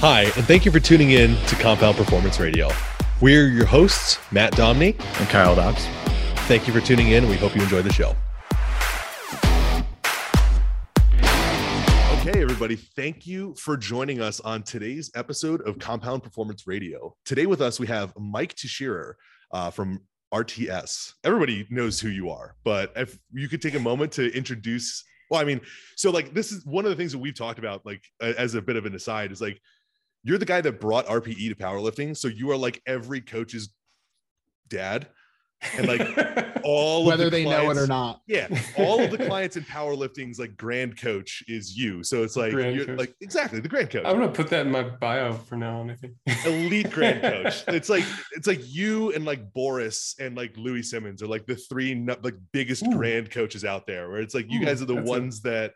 Hi, and thank you for tuning in to Compound Performance Radio. We're your hosts, Matt Domney and Kyle Dobbs. Thank you for tuning in. We hope you enjoy the show. Okay, everybody, thank you for joining us on today's episode of Compound Performance Radio. Today with us, we have Mike Tuchscherer uh, from RTS. Everybody knows who you are, but if you could take a moment to introduce, well, I mean, so like this is one of the things that we've talked about, like as a bit of an aside, is like you're the guy that brought RPE to powerlifting. So you are like every coach's dad and like all whether they clients, know it or not yeah all of the clients in powerlifting's like grand coach is you so it's like grand you're coach. like exactly the grand coach i'm gonna put that in my bio for now on anything elite grand coach it's like it's like you and like boris and like louie simmons are like the three like biggest Ooh. grand coaches out there where it's like you Ooh, guys are the ones a- that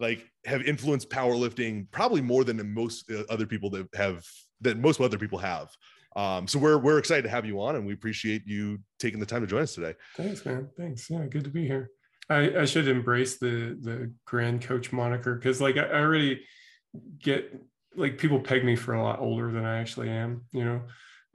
like have influenced powerlifting probably more than most uh, other people that have that most other people have um, so we're we're excited to have you on, and we appreciate you taking the time to join us today. Thanks, man. Thanks. Yeah, good to be here. I, I should embrace the the grand coach moniker because like I, I already get like people peg me for a lot older than I actually am. You know,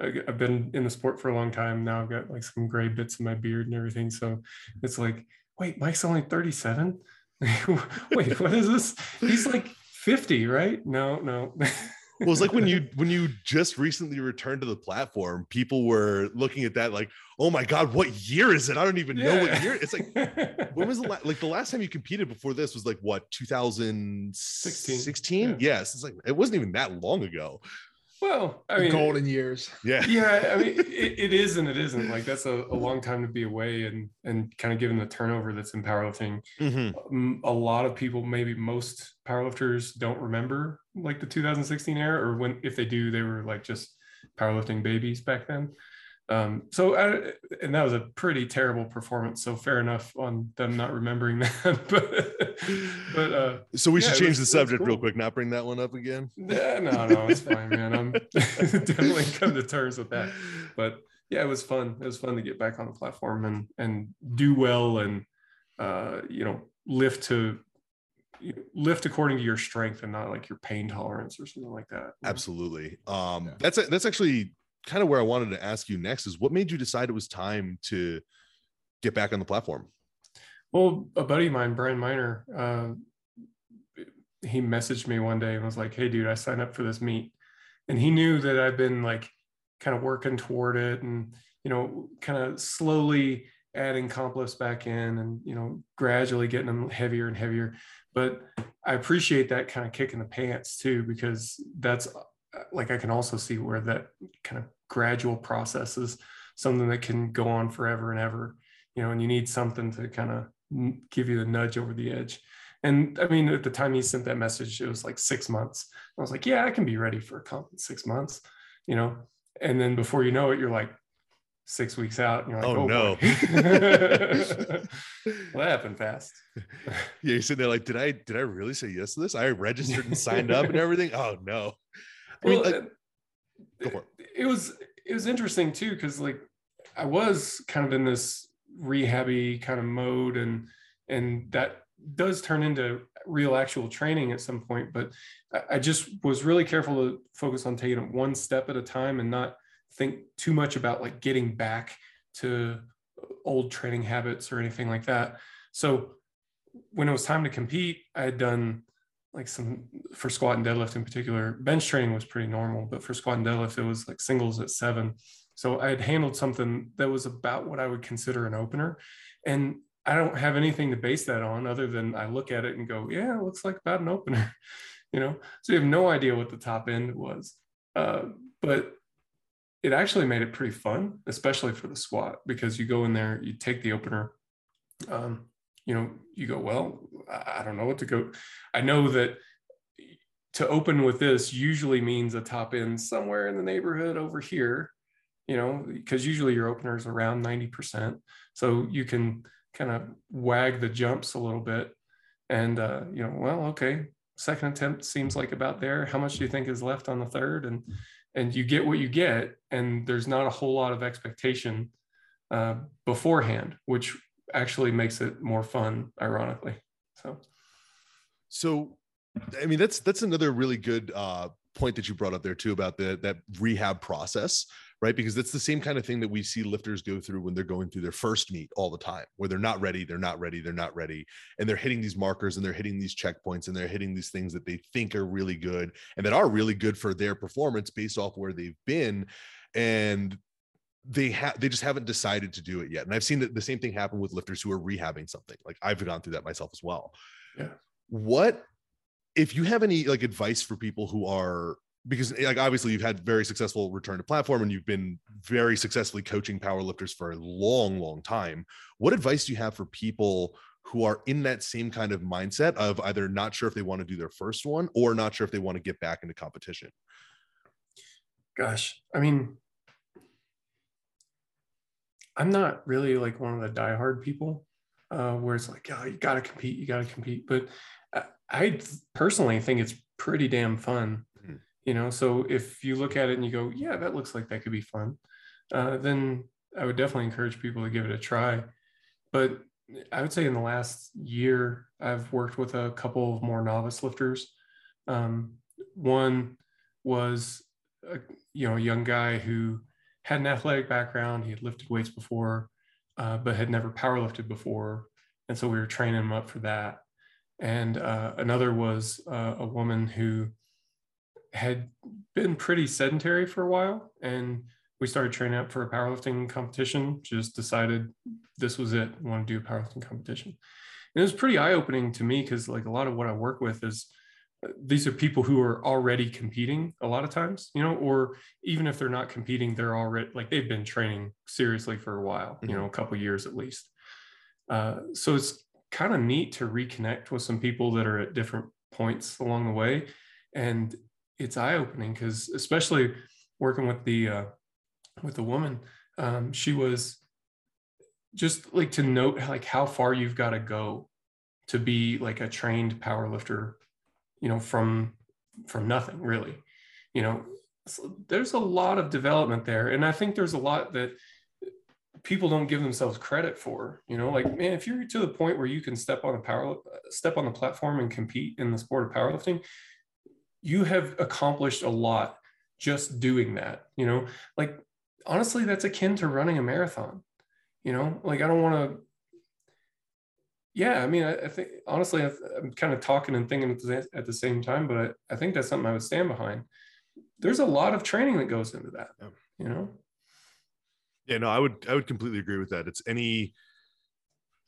I, I've been in the sport for a long time now. I've got like some gray bits in my beard and everything. So it's like, wait, Mike's only 37. wait, what is this? He's like 50, right? No, no. well, it's like when you when you just recently returned to the platform, people were looking at that like, oh my god, what year is it? I don't even yeah. know what year. It's like when was the la- like the last time you competed before this was like what 2016? 16? Yeah. Yes, it's like it wasn't even that long ago. Well, I mean, golden years. Yeah, yeah. I mean, it, it is and it isn't. Like that's a, a, long time to be away, and and kind of given the turnover that's in powerlifting, mm-hmm. a lot of people, maybe most powerlifters, don't remember like the 2016 era, or when if they do, they were like just powerlifting babies back then. Um, so, I, and that was a pretty terrible performance. So fair enough on them not remembering that. but, but uh, so we yeah, should change was, the subject cool. real quick. Not bring that one up again. Yeah, no, no, it's fine, man. I'm definitely come to terms with that. But yeah, it was fun. It was fun to get back on the platform and and do well and uh, you know lift to lift according to your strength and not like your pain tolerance or something like that. Absolutely. Um, yeah. that's that's actually kind of where I wanted to ask you next is what made you decide it was time to get back on the platform? Well, a buddy of mine, Brian Miner, uh, he messaged me one day and was like, "Hey, dude, I signed up for this meet," and he knew that I've been like kind of working toward it, and you know, kind of slowly adding comp back in, and you know, gradually getting them heavier and heavier. But I appreciate that kind of kick in the pants too, because that's like I can also see where that kind of gradual processes, something that can go on forever and ever, you know, and you need something to kind of give you the nudge over the edge. And I mean, at the time he sent that message, it was like six months. I was like, yeah, I can be ready for a comp in six months, you know. And then before you know it, you're like six weeks out, and you're like, oh, oh no, well, that happened fast. yeah, you're sitting there like, did I did I really say yes to this? I registered and signed up and everything. Oh no. I mean, well, like, uh, go for it. It was it was interesting too because like I was kind of in this rehabby kind of mode and and that does turn into real actual training at some point but I just was really careful to focus on taking it one step at a time and not think too much about like getting back to old training habits or anything like that. So when it was time to compete i had done like some for squat and deadlift in particular. Bench training was pretty normal, but for squat and deadlift, it was like singles at seven. So I had handled something that was about what I would consider an opener. And I don't have anything to base that on other than I look at it and go, yeah, it looks like about an opener, you know? So you have no idea what the top end was. Uh, but it actually made it pretty fun, especially for the squat, because you go in there, you take the opener, um, you know, you go, well, I don't know what to go. I know that to open with this usually means a top end somewhere in the neighborhood over here, you know, because usually your opener is around 90%. So you can kind of wag the jumps a little bit and, uh, you know, well, okay, second attempt seems like about there. How much do you think is left on the third? And, and you get what you get. And there's not a whole lot of expectation uh, beforehand, which actually makes it more fun, ironically. So, so I mean, that's that's another really good uh, point that you brought up there too about the that rehab process, right? Because that's the same kind of thing that we see lifters go through when they're going through their first meet all the time, where they're not ready, they're not ready, they're not ready, and they're hitting these markers and they're hitting these checkpoints and they're hitting these things that they think are really good and that are really good for their performance based off where they've been, and they have they just haven't decided to do it yet. And I've seen that the same thing happen with lifters who are rehabbing something. Like I've gone through that myself as well. Yeah. What if you have any like advice for people who are because eh, like obviously you've had very successful return to platform and you've been very successfully coaching powerlifters for a long long time what advice do you have for people who are in that same kind of mindset of either not sure if they want to do their first one or not sure if they want to get back into competition gosh i mean i'm not really like one of the diehard people uh, where it's like oh you gotta compete you gotta compete but I personally think it's pretty damn fun. Mm-hmm. You know, so if you look at it and you go, yeah, that looks like that could be fun, uh, then I would definitely encourage people to give it a try. But I would say in the last year, I've worked with a couple of more novice lifters. Um, one was a you know a young guy who had an athletic background. He had lifted weights before, uh, but had never powerlifted before, and so we were training him up for that. And uh, another was uh, a woman who had been pretty sedentary for a while. And we started training up for a powerlifting competition just decided this was it want to do a powerlifting competition. And it was pretty eye-opening to me because like a lot of what i work with is these are people who are already competing a lot of times you know or even if they're not competing they're already like they've been training seriously for a while mm-hmm. you know a couple years at least uh, so it's kind of neat to reconnect with some people that are at different points along the way and it's eye-opening because especially working with the uh, with the woman um, she was just like to note like how far you've got to go to be like a trained power lifter you know from from nothing really. You know so there's a lot of development there and i think there's a lot that people don't give themselves credit for you know? Like man if you're to the point where you can step on a power step on the platform and compete in the sport of powerlifting you have accomplished a lot just doing that you know? Like honestly that's akin to running a marathon you know? Like i don't want to yeah i mean I, I, think honestly i'm kind of talking and thinking at the, at the same time but I, I think that's something i would stand behind there's a lot of training that goes into that yeah. you know yeah, no, I would I would completely agree with that. It's any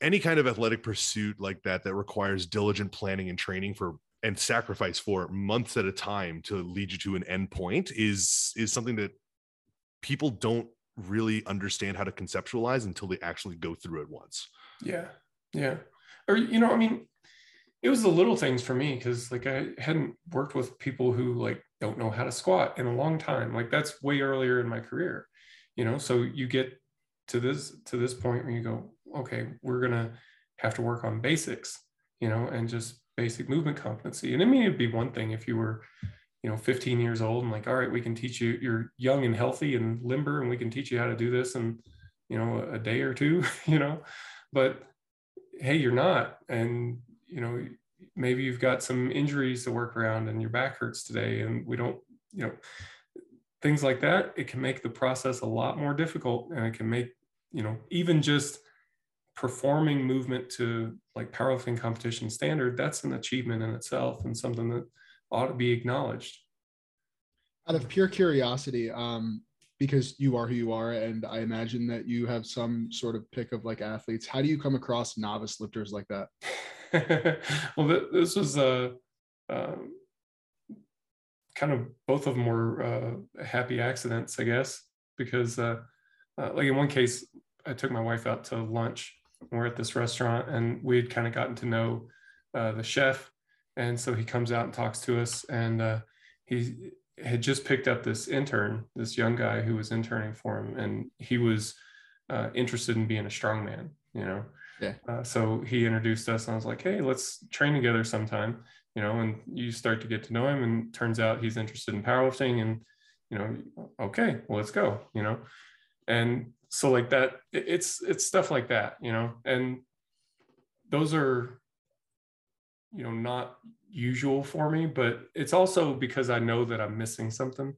any kind of athletic pursuit like that that requires diligent planning and training for and sacrifice for months at a time to lead you to an end point is is something that people don't really understand how to conceptualize until they actually go through it once. Yeah. Yeah. Or you know, I mean, it was the little things for me because like I hadn't worked with people who like don't know how to squat in a long time. Like that's way earlier in my career you know? So you get to this to this point where you go okay we're gonna have to work on basics you know and just basic movement competency. And i mean it'd be one thing if you were you know 15 years old and like all right we can teach you you're young and healthy and limber and we can teach you how to do this in you know a day or two you know? But hey you're not and you know maybe you've got some injuries to work around and your back hurts today and we don't you know things like that, it can make the process a lot more difficult and it can make, you know, even just performing movement to like powerlifting competition standard, that's an achievement in itself and something that ought to be acknowledged. Out of pure curiosity, um, because you are who you are, and I imagine that you have some sort of pick of like athletes. How do you come across novice lifters like that? well, this was a, um, kind of both of them were uh, happy accidents, I guess, because uh, uh, like in one case, I took my wife out to lunch. And we're at this restaurant, and we had kind of gotten to know uh, the chef, and so he comes out and talks to us, and uh, he had just picked up this intern, this young guy who was interning for him, and he was uh, interested in being a strongman, you know. Yeah. so he introduced us, and I was like, "Hey, let's train together sometime." you know, and you start to get to know him and turns out he's interested in powerlifting and, you know, okay, well, let's go, you know? And so like that, it's, it's stuff like that, you know, and those are, you know not usual for me but it's also because i know that i'm missing something.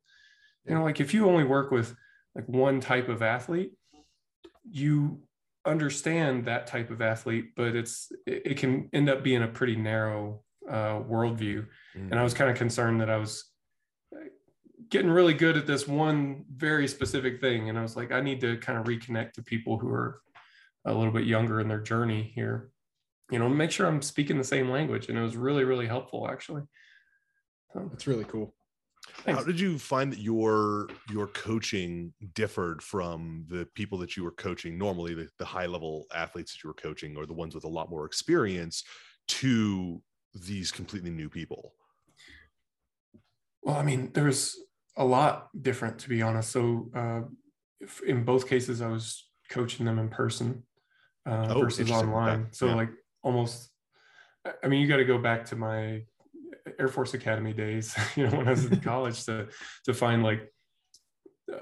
You know like if you only work with like one type of athlete you understand that type of athlete but it's it, can end up being a pretty narrow uh, worldview. Mm. and i was kind of concerned that i was uh, getting really good at this one very specific thing. And i was like i need to kind of reconnect to people who are a little bit younger in their journey here you know make sure i'm speaking the same language and it was really really helpful actually so, that's really cool Thanks. How did you find that your your coaching differed from the people that you were coaching normally, the, the high level athletes that you were coaching, or the ones with a lot more experience, to these completely new people? Well, I mean, there's a lot different, to be honest. So, uh, in both cases, I was coaching them in person uh, oh, versus online. So, yeah. like almost, I mean, you got to go back to my Air Force Academy days, you know, when I was in college to to find like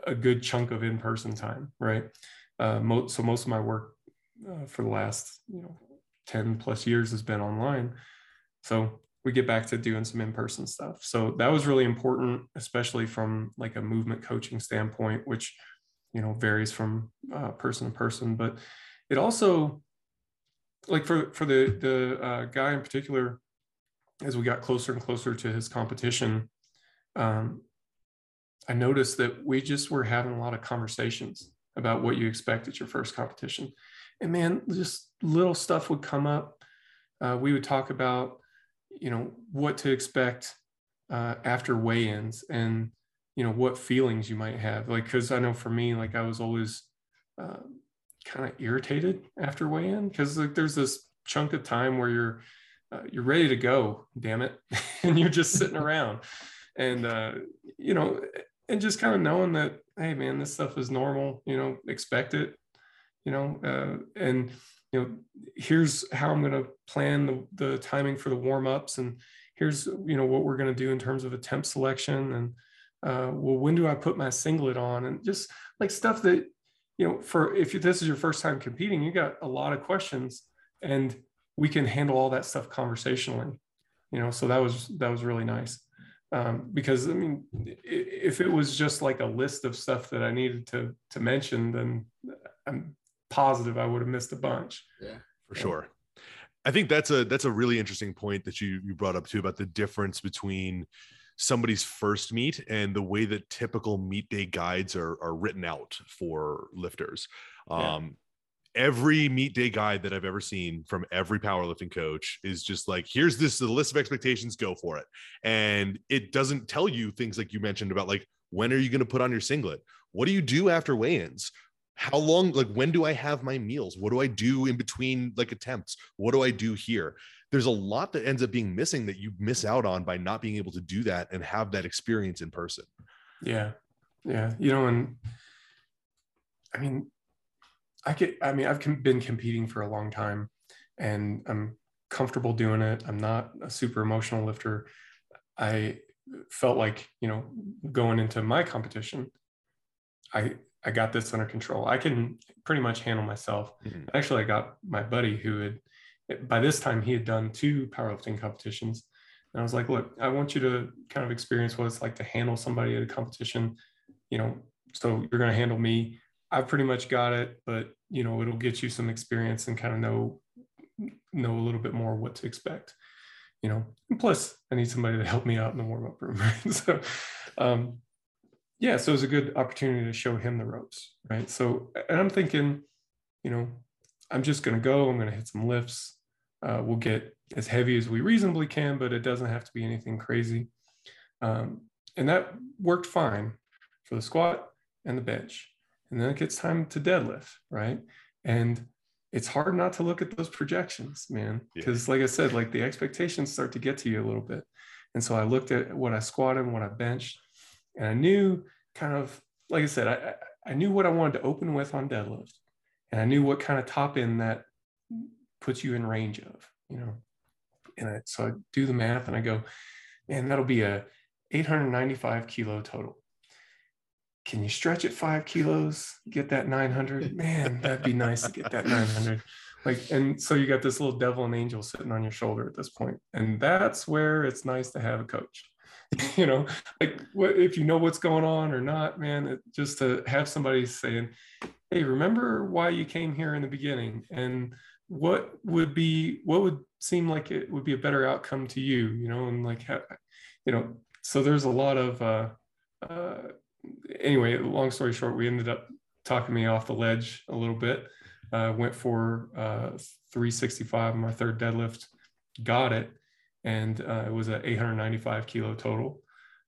a good chunk of in-person time, right? Uh, mo- so most of my work uh, for the last you know 10 plus years has been online. So we get back to doing some in-person stuff. So that was really important, especially from like a movement coaching standpoint, which you know varies from uh, person to person. But it also like for for the the uh, guy in particular as we got closer and closer to his competition, um, I noticed that we just were having a lot of conversations about what you expect at your first competition. And man, just little stuff would come up. Uh, we would talk about, you know, what to expect uh, after weigh-ins and, you know, what feelings you might have. Like, cause I know for me, like I was always uh, kind of irritated after weigh-in because like there's this chunk of time where you're, uh, you're ready to go, damn it. and you're just sitting around. And, uh, you know, and just kind of knowing that, hey, man, this stuff is normal, you know, expect it, you know, uh, and, you know, here's how I'm going to plan the, the timing for the warm ups. And here's, you know, what we're going to do in terms of attempt selection. And, uh, well, when do I put my singlet on? And just like stuff that, you know, for if this is your first time competing, you got a lot of questions. And we can handle all that stuff conversationally you know so that was that was really nice. Um, because i mean if it was just like a list of stuff that i needed to to mention then i'm positive i would have missed a bunch. Yeah for sure. I think that's a that's a really interesting point that you you brought up too about the difference between somebody's first meet and the way that typical meet day guides are, are written out for lifters yeah. um, every meet day guide that I've ever seen from every powerlifting coach is just like, here's this the list of expectations, go for it. And it doesn't tell you things like you mentioned about like, when are you going to put on your singlet? What do you do after weigh-ins? How long, like, when do I have my meals? What do I do in between like attempts? What do I do here? There's a lot that ends up being missing that you miss out on by not being able to do that and have that experience in person. Yeah. Yeah. You know, and I mean, I get, I mean, I've been competing for a long time and I'm comfortable doing it. I'm not a super emotional lifter. I felt like, you know, going into my competition, I, I got this under control. I can pretty much handle myself. Mm-hmm. Actually, I got my buddy who had, by this time, he had done two powerlifting competitions. And I was like, look, I want you to kind of experience what it's like to handle somebody at a competition. You know, so you're going to handle me. I've pretty much got it, but you know, it'll get you some experience and kind of know know a little bit more what to expect. You know, and plus I need somebody to help me out in the warm up room. So, um, yeah, so it's a good opportunity to show him the ropes, right? So, and I'm thinking, you know, I'm just going to go. I'm going to hit some lifts. Uh, we'll get as heavy as we reasonably can, but it doesn't have to be anything crazy. Um, and that worked fine for the squat and the bench and then it gets time to deadlift, right? And it's hard not to look at those projections, man, because yeah. like I said, like the expectations start to get to you a little bit. And so I looked at what I squatted, and what I benched, and I knew kind of, like I said, I, I knew what I wanted to open with on deadlift, and I knew what kind of top end that puts you in range of, you know. And I, so I do the math and I go, man, that'll be a 895 kilo total can you stretch it five kilos, get that 900? Man, that'd be nice to get that 900. like and so you got this little devil and angel sitting on your shoulder at this point and that's where it's nice to have a coach you know like what if you know what's going on or not man it, just to have somebody saying hey remember why you came here in the beginning and what would be what would seem like it would be a better outcome to you you know and like you know so there's a lot of uh, uh anyway long story short we ended up talking me off the ledge a little bit uh, went for uh, 365 on my third deadlift, got it, and uh, it was an 895 kilo total.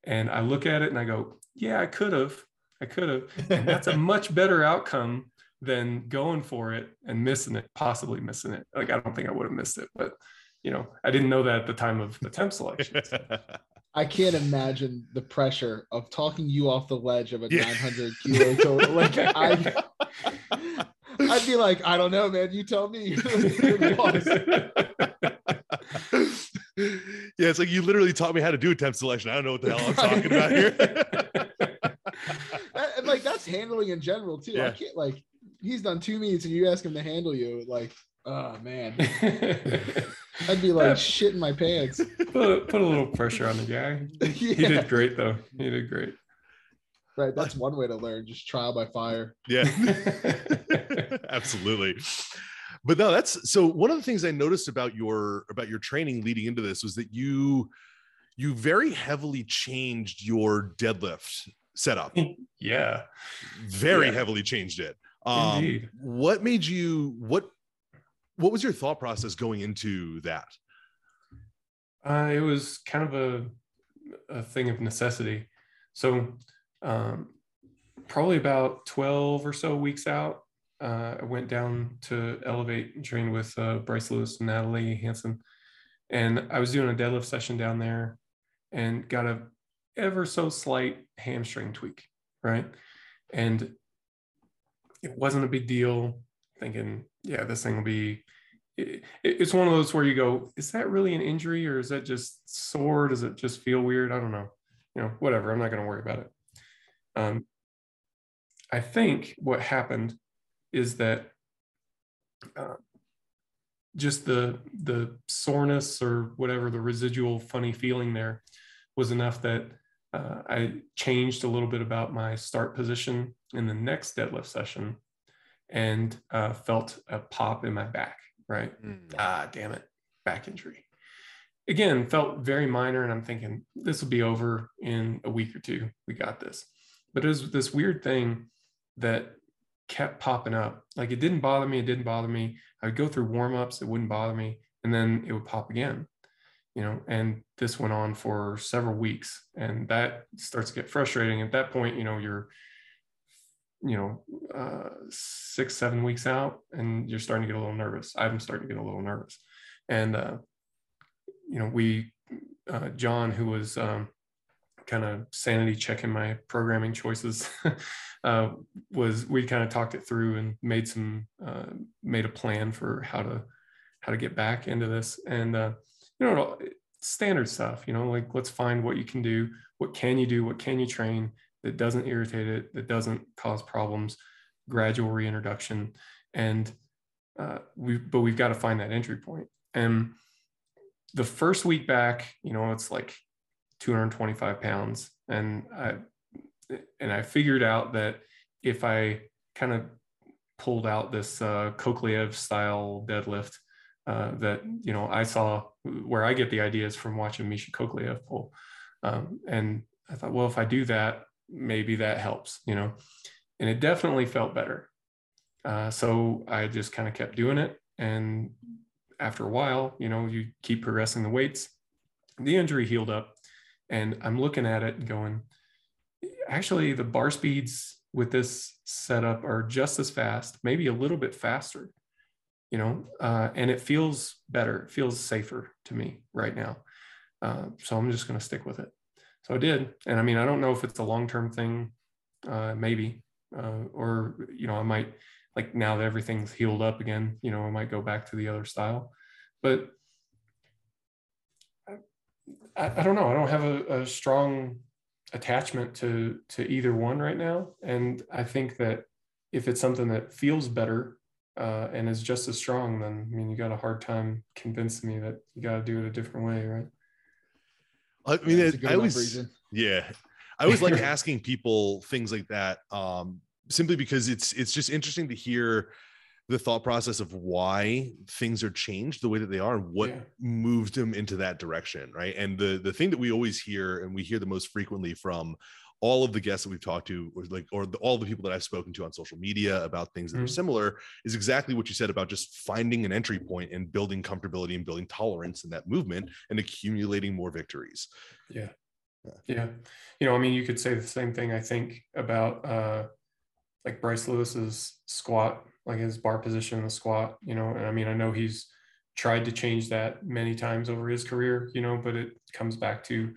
And I look at it and I go, yeah, I could have, I could have, and that's a much better outcome than going for it and missing it, possibly missing it. Like I don't think I would have missed it, but you know, I didn't know that at the time of attempt selection. I can't imagine the pressure of talking you off the ledge of a yeah. 900 kilo total. Like I, I'd be like, I don't know, man. You tell me. yeah, it's like you literally taught me how to do attempt selection. I don't know what the hell I'm talking about here. that, like that's handling in general too. Yeah. I can't like he's done two meets and you ask him to handle you like oh man i'd be like shit in my pants put, put a little pressure on the guy yeah. he did great though he did great Right. That's one way to learn, just trial by fire. Yeah. Absolutely. But no, that's so one of the things I noticed about your about your training leading into this was that you you very heavily changed your deadlift setup. Yeah. Very yeah. heavily changed it. Um Indeed. what made you what what was your thought process going into that? Uh, it was kind of a, a thing of necessity. So um, probably about 12 or so weeks out, uh, I went down to Elevate and trained with uh, Bryce Lewis and Natalie Hanson. And I was doing a deadlift session down there and got a ever so slight hamstring tweak, right? And it wasn't a big deal. Thinking, yeah, this thing will be. It, it's one of those where you go, is that really an injury or is that just sore? Does it just feel weird? I don't know. You know, whatever. I'm not going to worry about it. Um, I think what happened is that uh, just the the soreness or whatever the residual funny feeling there was enough that uh, I changed a little bit about my start position in the next deadlift session and uh, felt a pop in my back. Right? Mm. Ah, damn it, back injury. Again, felt very minor, and I'm thinking this will be over in a week or two. We got this but it was this weird thing that kept popping up. Like it didn't bother me. It didn't bother me. I would go through warm ups. It wouldn't bother me. And then it would pop again, you know, and this went on for several weeks and that starts to get frustrating. At that point, you know, you're, you know, uh, six, seven weeks out and you're starting to get a little nervous. I'm starting to get a little nervous. And, uh, you know, we, uh, John, who was, um, kind of sanity checking my programming choices uh, was we kind of talked it through and made some uh, made a plan for how to how to get back into this and uh, you know standard stuff you know like let's find what you can do what can you do what can you train that doesn't irritate it that doesn't cause problems gradual reintroduction and uh, we but we've got to find that entry point and the first week back you know it's like 225 pounds. And I, and I figured out that if I kind of pulled out this uh, style deadlift, uh, that you know I saw where I get the ideas from watching Misha Koklyaev pull, um, and I thought, well, if I do that, maybe that helps, you know, and it definitely felt better. Uh, so I just kind of kept doing it, and after a while, you know, you keep progressing the weights. The injury healed up, and I'm looking at it going, actually, the bar speeds with this setup are just as fast, maybe a little bit faster, you know, uh, and it feels better. It feels safer to me right now. Uh, so I'm just going to stick with it. So I did. And I mean, I don't know if it's a long term thing, uh, maybe, uh, or, you know, I might, like now that everything's healed up again, you know, I might go back to the other style. But I, I don't know. I don't have a, a strong attachment to to either one right now, and I think that if it's something that feels better uh, and is just as strong, then I mean, you got a hard time convincing me that you got to do it a different way, right? I mean, it, I always, reason. yeah, I always like asking people things like that, um, simply because it's it's just interesting to hear the thought process of why things are changed the way that they are and what yeah. moved them into that direction right and the the thing that we always hear and we hear the most frequently from all of the guests that we've talked to or like or the, all the people that i've spoken to on social media about things that mm-hmm. are similar is exactly what you said about just finding an entry point and building comfortability and building tolerance in that movement and accumulating more victories yeah yeah, yeah. you know i mean you could say the same thing i think about uh like bryce lewis's squat like his bar position in the squat, you know, and I mean, I know he's tried to change that many times over his career, you know, but it comes back to,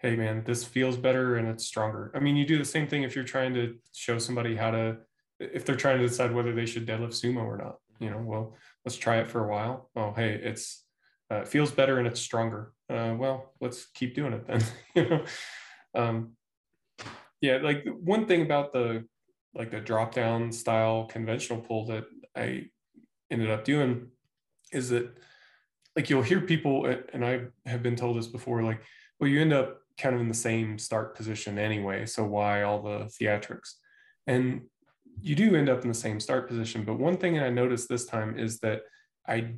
hey man, this feels better and it's stronger. I mean, you do the same thing if you're trying to show somebody how to, if they're trying to decide whether they should deadlift sumo or not, you know, well, let's try it for a while. Oh, hey, it's uh, it feels better and it's stronger. Uh, well, let's keep doing it then. you know, um, yeah, like one thing about the like the drop down style conventional pull that I ended up doing is that like you'll hear people and I have been told this before like well you end up kind of in the same start position anyway so why all the theatrics? And you do end up in the same start position but one thing that I noticed this time is that I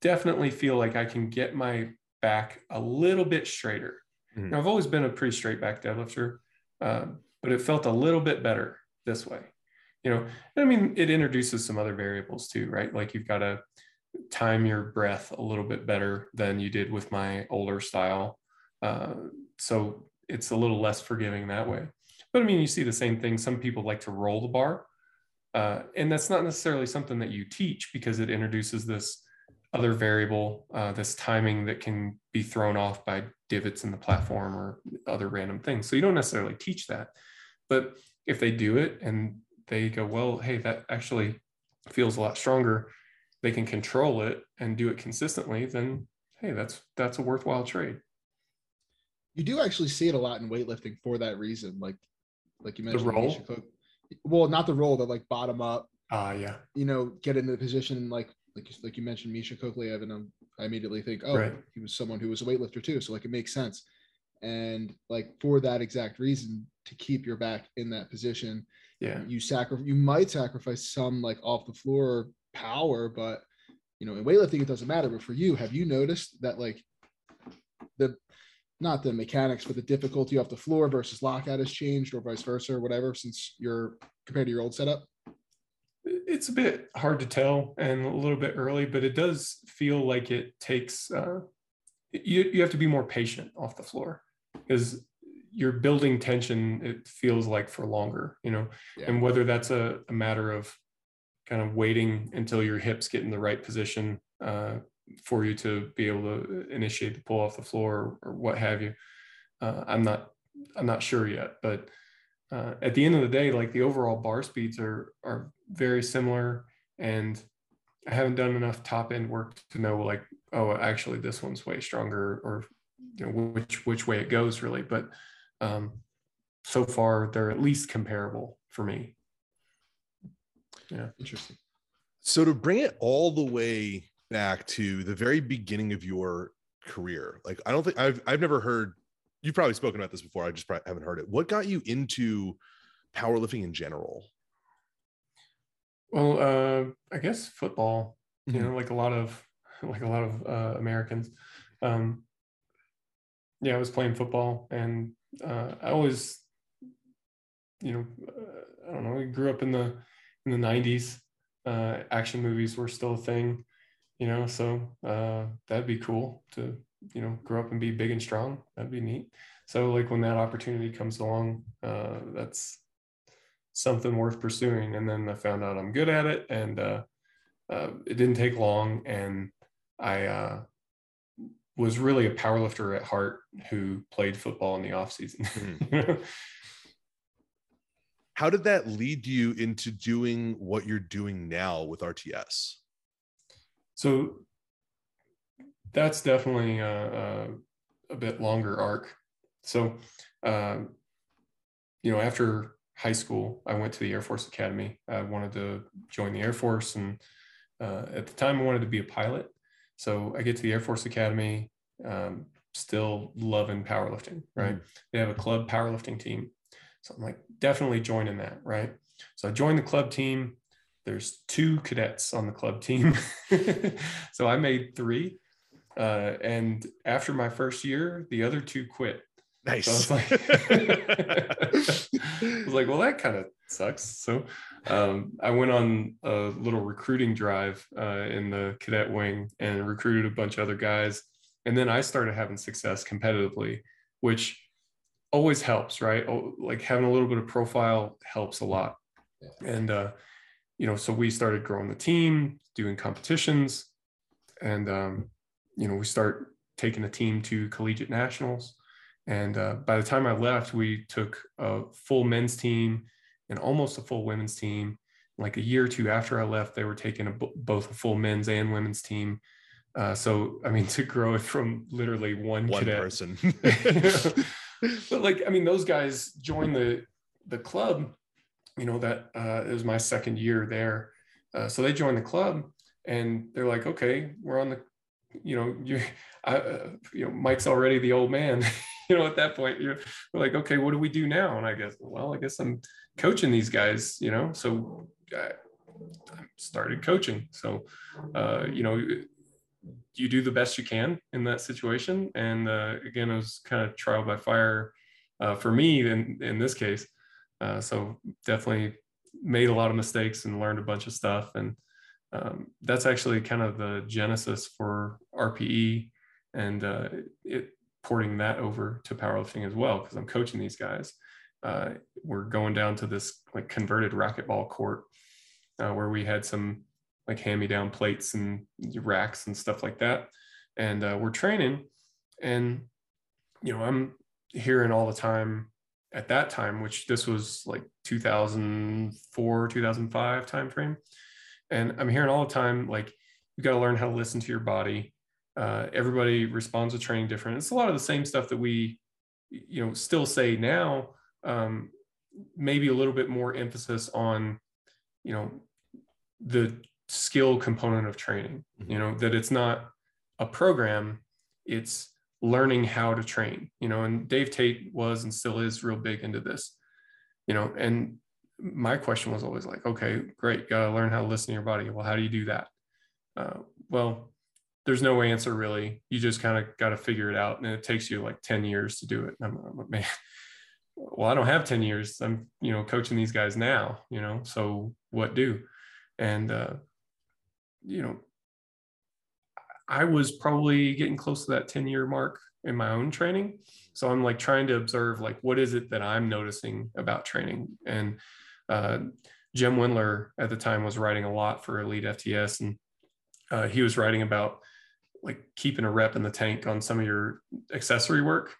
definitely feel like I can get my back a little bit straighter. Mm-hmm. now, I've always been a pretty straight back deadlifter uh, but it felt a little bit better this way. You know i mean it introduces some other variables too right? Like you've got to time your breath a little bit better than you did with my older style. Uh, so it's a little less forgiving that way. But i mean you see the same thing. Some people like to roll the bar uh, and that's not necessarily something that you teach because it introduces this other variable uh, this timing that can be thrown off by divots in the platform or other random things. So you don't necessarily teach that. But if they do it and they go, well, hey, that actually feels a lot stronger, they can control it and do it consistently, then hey, that's that's a worthwhile trade. You do actually see it a lot in weightlifting for that reason. Like like you mentioned, the roll. well, not the role, the like bottom up. Ah, uh, yeah. You know, get into the position like like like you mentioned, Misha Koklyaev, and um, I immediately think, oh, right. he was someone who was a weightlifter too, so like it makes sense. And like for that exact reason, to keep your back in that position, yeah, you sacrifice. You might sacrifice some like off the floor power, but you know, in weightlifting it doesn't matter. But for you, have you noticed that like the not the mechanics, but the difficulty off the floor versus lockout has changed, or vice versa, or whatever, since you're compared to your old setup? It's a bit hard to tell and a little bit early, but it does feel like it takes. Uh, you you have to be more patient off the floor because you're building tension it feels like for longer you know yeah. and whether that's a, a, matter of kind of waiting until your hips get in the right position uh, for you to be able to initiate the pull off the floor or, or what have you. Uh, i'm not i'm not sure yet but uh, at the end of the day like the overall bar speeds are are very similar and i haven't done enough top end work to know like oh actually this one's way stronger or you know which which way it goes really but um, so far they're at least comparable for me. Yeah. Interesting. So to bring it all the way back to the very beginning of your career. Like i don't think i've i've never heard you've probably spoken about this before i just haven't heard it. What got you into powerlifting in general? Well uh i guess football mm-hmm. you know like a lot of like a lot of uh americans. Um yeah i was playing football and uh, I always, you know, uh, I don't know, we grew up in the in the '90s. Uh, action movies were still a thing, you know, so uh, that'd be cool to you know grow up and be big and strong. That'd be neat. So like when that opportunity comes along, uh, that's something worth pursuing. And then I found out I'm good at it, and uh, uh, it didn't take long, and I uh, was really a powerlifter at heart who played football in the off season. Mm-hmm. How did that lead you into doing what you're doing now with RTS? So that's definitely a, a, a bit longer arc. So, uh, you know, after high school, I went to the Air Force Academy. I wanted to join the Air Force, and uh, at the time, I wanted to be a pilot. So I get to the Air Force Academy, um, still loving powerlifting, right? Mm-hmm. They have a club powerlifting team. So I'm like, definitely joining that, right? So I joined the club team. There's two cadets on the club team. so I made three. Uh, and after my first year, the other two quit. Nice. So I, was like, I was like, well, that kind of sucks. So um, I went on a little recruiting drive uh, in the cadet wing and recruited a bunch of other guys. And then I started having success competitively, which always helps, right? Oh, like having a little bit of profile helps a lot. Yeah. And, uh, you know, so we started growing the team, doing competitions, and, um, you know, we start taking a team to collegiate nationals. And uh, by the time I left, we took a full men's team and almost a full women's team. Like a year or two after I left, they were taking a, both a full men's and women's team. Uh, so, I mean, to grow it from literally one, one cadet, person. but like, I mean, those guys joined the the club. You know that uh, it was my second year there, uh, so they joined the club, and they're like, okay, we're on the, you know, you, uh, you know, Mike's already the old man. you know, at that point, you're like, okay, what do we do now? And I guess, well, I guess I'm coaching these guys. You know, so I, I started coaching. So, uh, you know, you do the best you can in that situation. And uh, again, it was kind of trial by fire uh, for me in, in this case. Uh, so definitely made a lot of mistakes and learned a bunch of stuff. And um, that's actually kind of the genesis for RPE and uh, it, porting that over to powerlifting as well, because I'm coaching these guys. Uh, we're going down to this like converted racquetball court uh, where we had some like hand me down plates and racks and stuff like that. And uh, we're training. And, you know, I'm hearing all the time at that time, which this was like 2004, 2005 timeframe. And I'm hearing all the time, like, you got to learn how to listen to your body. Uh, everybody responds to training different. It's a lot of the same stuff that we, you know, still say now. Um, maybe a little bit more emphasis on, you know, the skill component of training mm-hmm. you know that it's not a program it's learning how to train you know and dave tate was and still is real big into this you know and my question was always like okay great gotta learn how to listen to your body. Well how do you do that? Uh, well there's no answer really. You just kind of got to figure it out and it takes you like 10 years to do it. I'm, I'm like man well i don't have 10 years. I'm you know coaching these guys now you know so what do? And uh, you know, I was probably getting close to that 10 year mark in my own training. So I'm like trying to observe like what is it that I'm noticing about training. And uh, Jim Wendler at the time was writing a lot for Elite FTS, and uh, he was writing about like keeping a rep in the tank on some of your accessory work,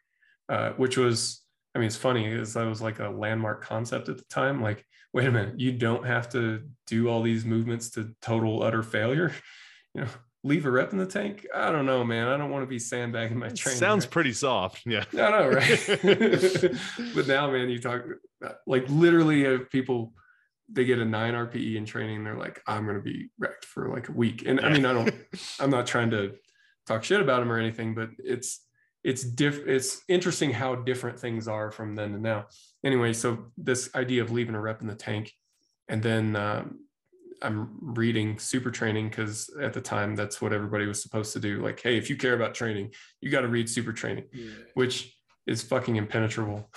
uh, which was I mean it's funny is that was like a landmark concept at the time. Like wait a minute, you don't have to do all these movements to total utter failure. You know, leave a rep in the tank. I don't know, man. I don't want to be sandbagging my training. Sounds right? pretty soft. Yeah. I know, right? but now, man, you talk like literally if people they get a nine RPE in training, they're like, I'm gonna be wrecked for like a week. And I mean, I don't I'm not trying to talk shit about them or anything, but it's it's diff it's interesting how different things are from then to now anyway so this idea of leaving a rep in the tank and then um, i'm reading super training because at the time that's what everybody was supposed to do like hey if you care about training you got to read super training yeah. which is fucking impenetrable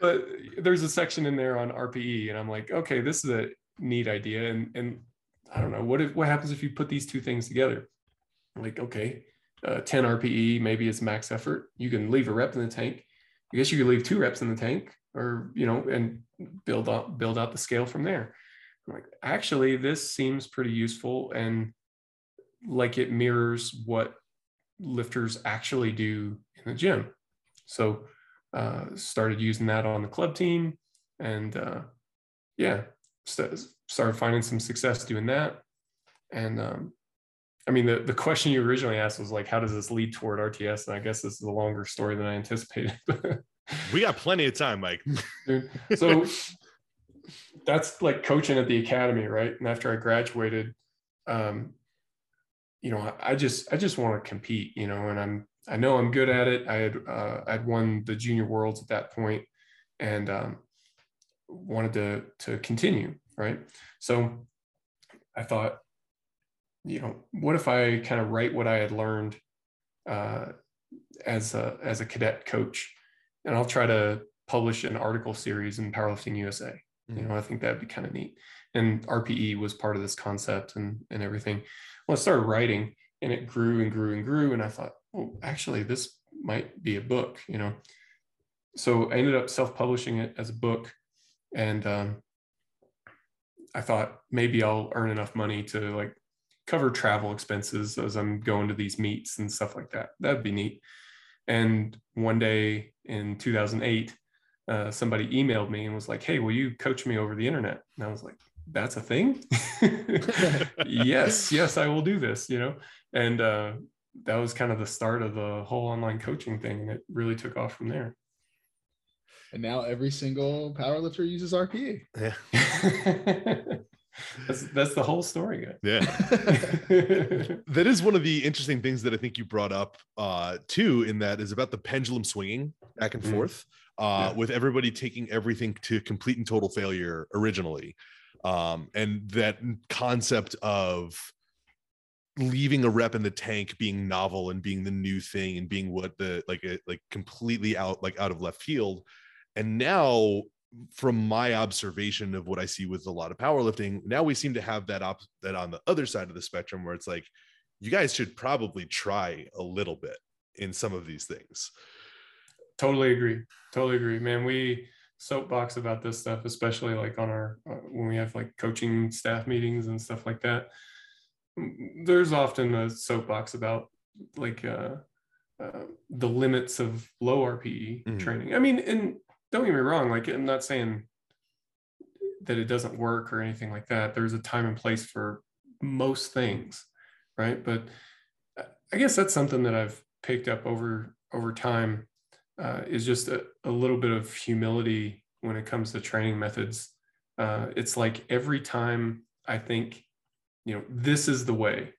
but there's a section in there on rpe and i'm like okay this is a neat idea and and i don't know what if what happens if you put these two things together like, okay, uh, 10 RPE, maybe it's max effort. You can leave a rep in the tank. I guess you could leave two reps in the tank or, you know, and build up, build out the scale from there. I'm like, actually, this seems pretty useful and like it mirrors what lifters actually do in the gym. So uh, started using that on the club team and uh, yeah, st- started finding some success doing that. And um, I mean, the, the question you originally asked was like, how does this lead toward RTS? And I guess this is a longer story than I anticipated. we got plenty of time, Mike. Dude, so that's like coaching at the academy, right? And after I graduated, um, you know, I just I just want to compete, you know, and I'm I know I'm good at it. I had uh, I'd won the junior worlds at that point, and um, wanted to to continue, right? So I thought, you know, what if I kind of write what I had learned uh, as a as a cadet coach, and I'll try to publish an article series in Powerlifting USA. Mm-hmm. You know, I think that'd be kind of neat. And RPE was part of this concept and and everything. Well, I started writing, and it grew and grew and grew, and I thought, oh, actually, this might be a book. You know, so I ended up self-publishing it as a book, and um, I thought maybe I'll earn enough money to like cover travel expenses as I'm going to these meets and stuff like that. That'd be neat. And one day in 2008, uh, somebody emailed me and was like, "Hey, will you coach me over the internet?" And I was like, "That's a thing." yes, yes, I will do this. You know, and uh, that was kind of the start of the whole online coaching thing, and it really took off from there. And now every single powerlifter uses RPE. Yeah. that's that's the whole story guys. yeah that is one of the interesting things that i think you brought up uh too in that is about the pendulum swinging back and mm-hmm. forth uh yeah. with everybody taking everything to complete and total failure originally um and that concept of leaving a rep in the tank being novel and being the new thing and being what the like a, like completely out like out of left field and now from my observation of what I see with a lot of powerlifting, now we seem to have that op- that on the other side of the spectrum where it's like you guys should probably try a little bit in some of these things. Totally agree. Totally agree, man. We soapbox about this stuff, especially like on our uh, when we have like coaching staff meetings and stuff like that. There's often a soapbox about like uh, uh, the limits of low RPE mm-hmm. training. I mean, and don't get me wrong like i'm not saying that it doesn't work or anything like that. There's a time and place for most things right? But i guess that's something that i've picked up over over time uh, is just a, a, little bit of humility when it comes to training methods. Uh, it's like every time i think you know this is the way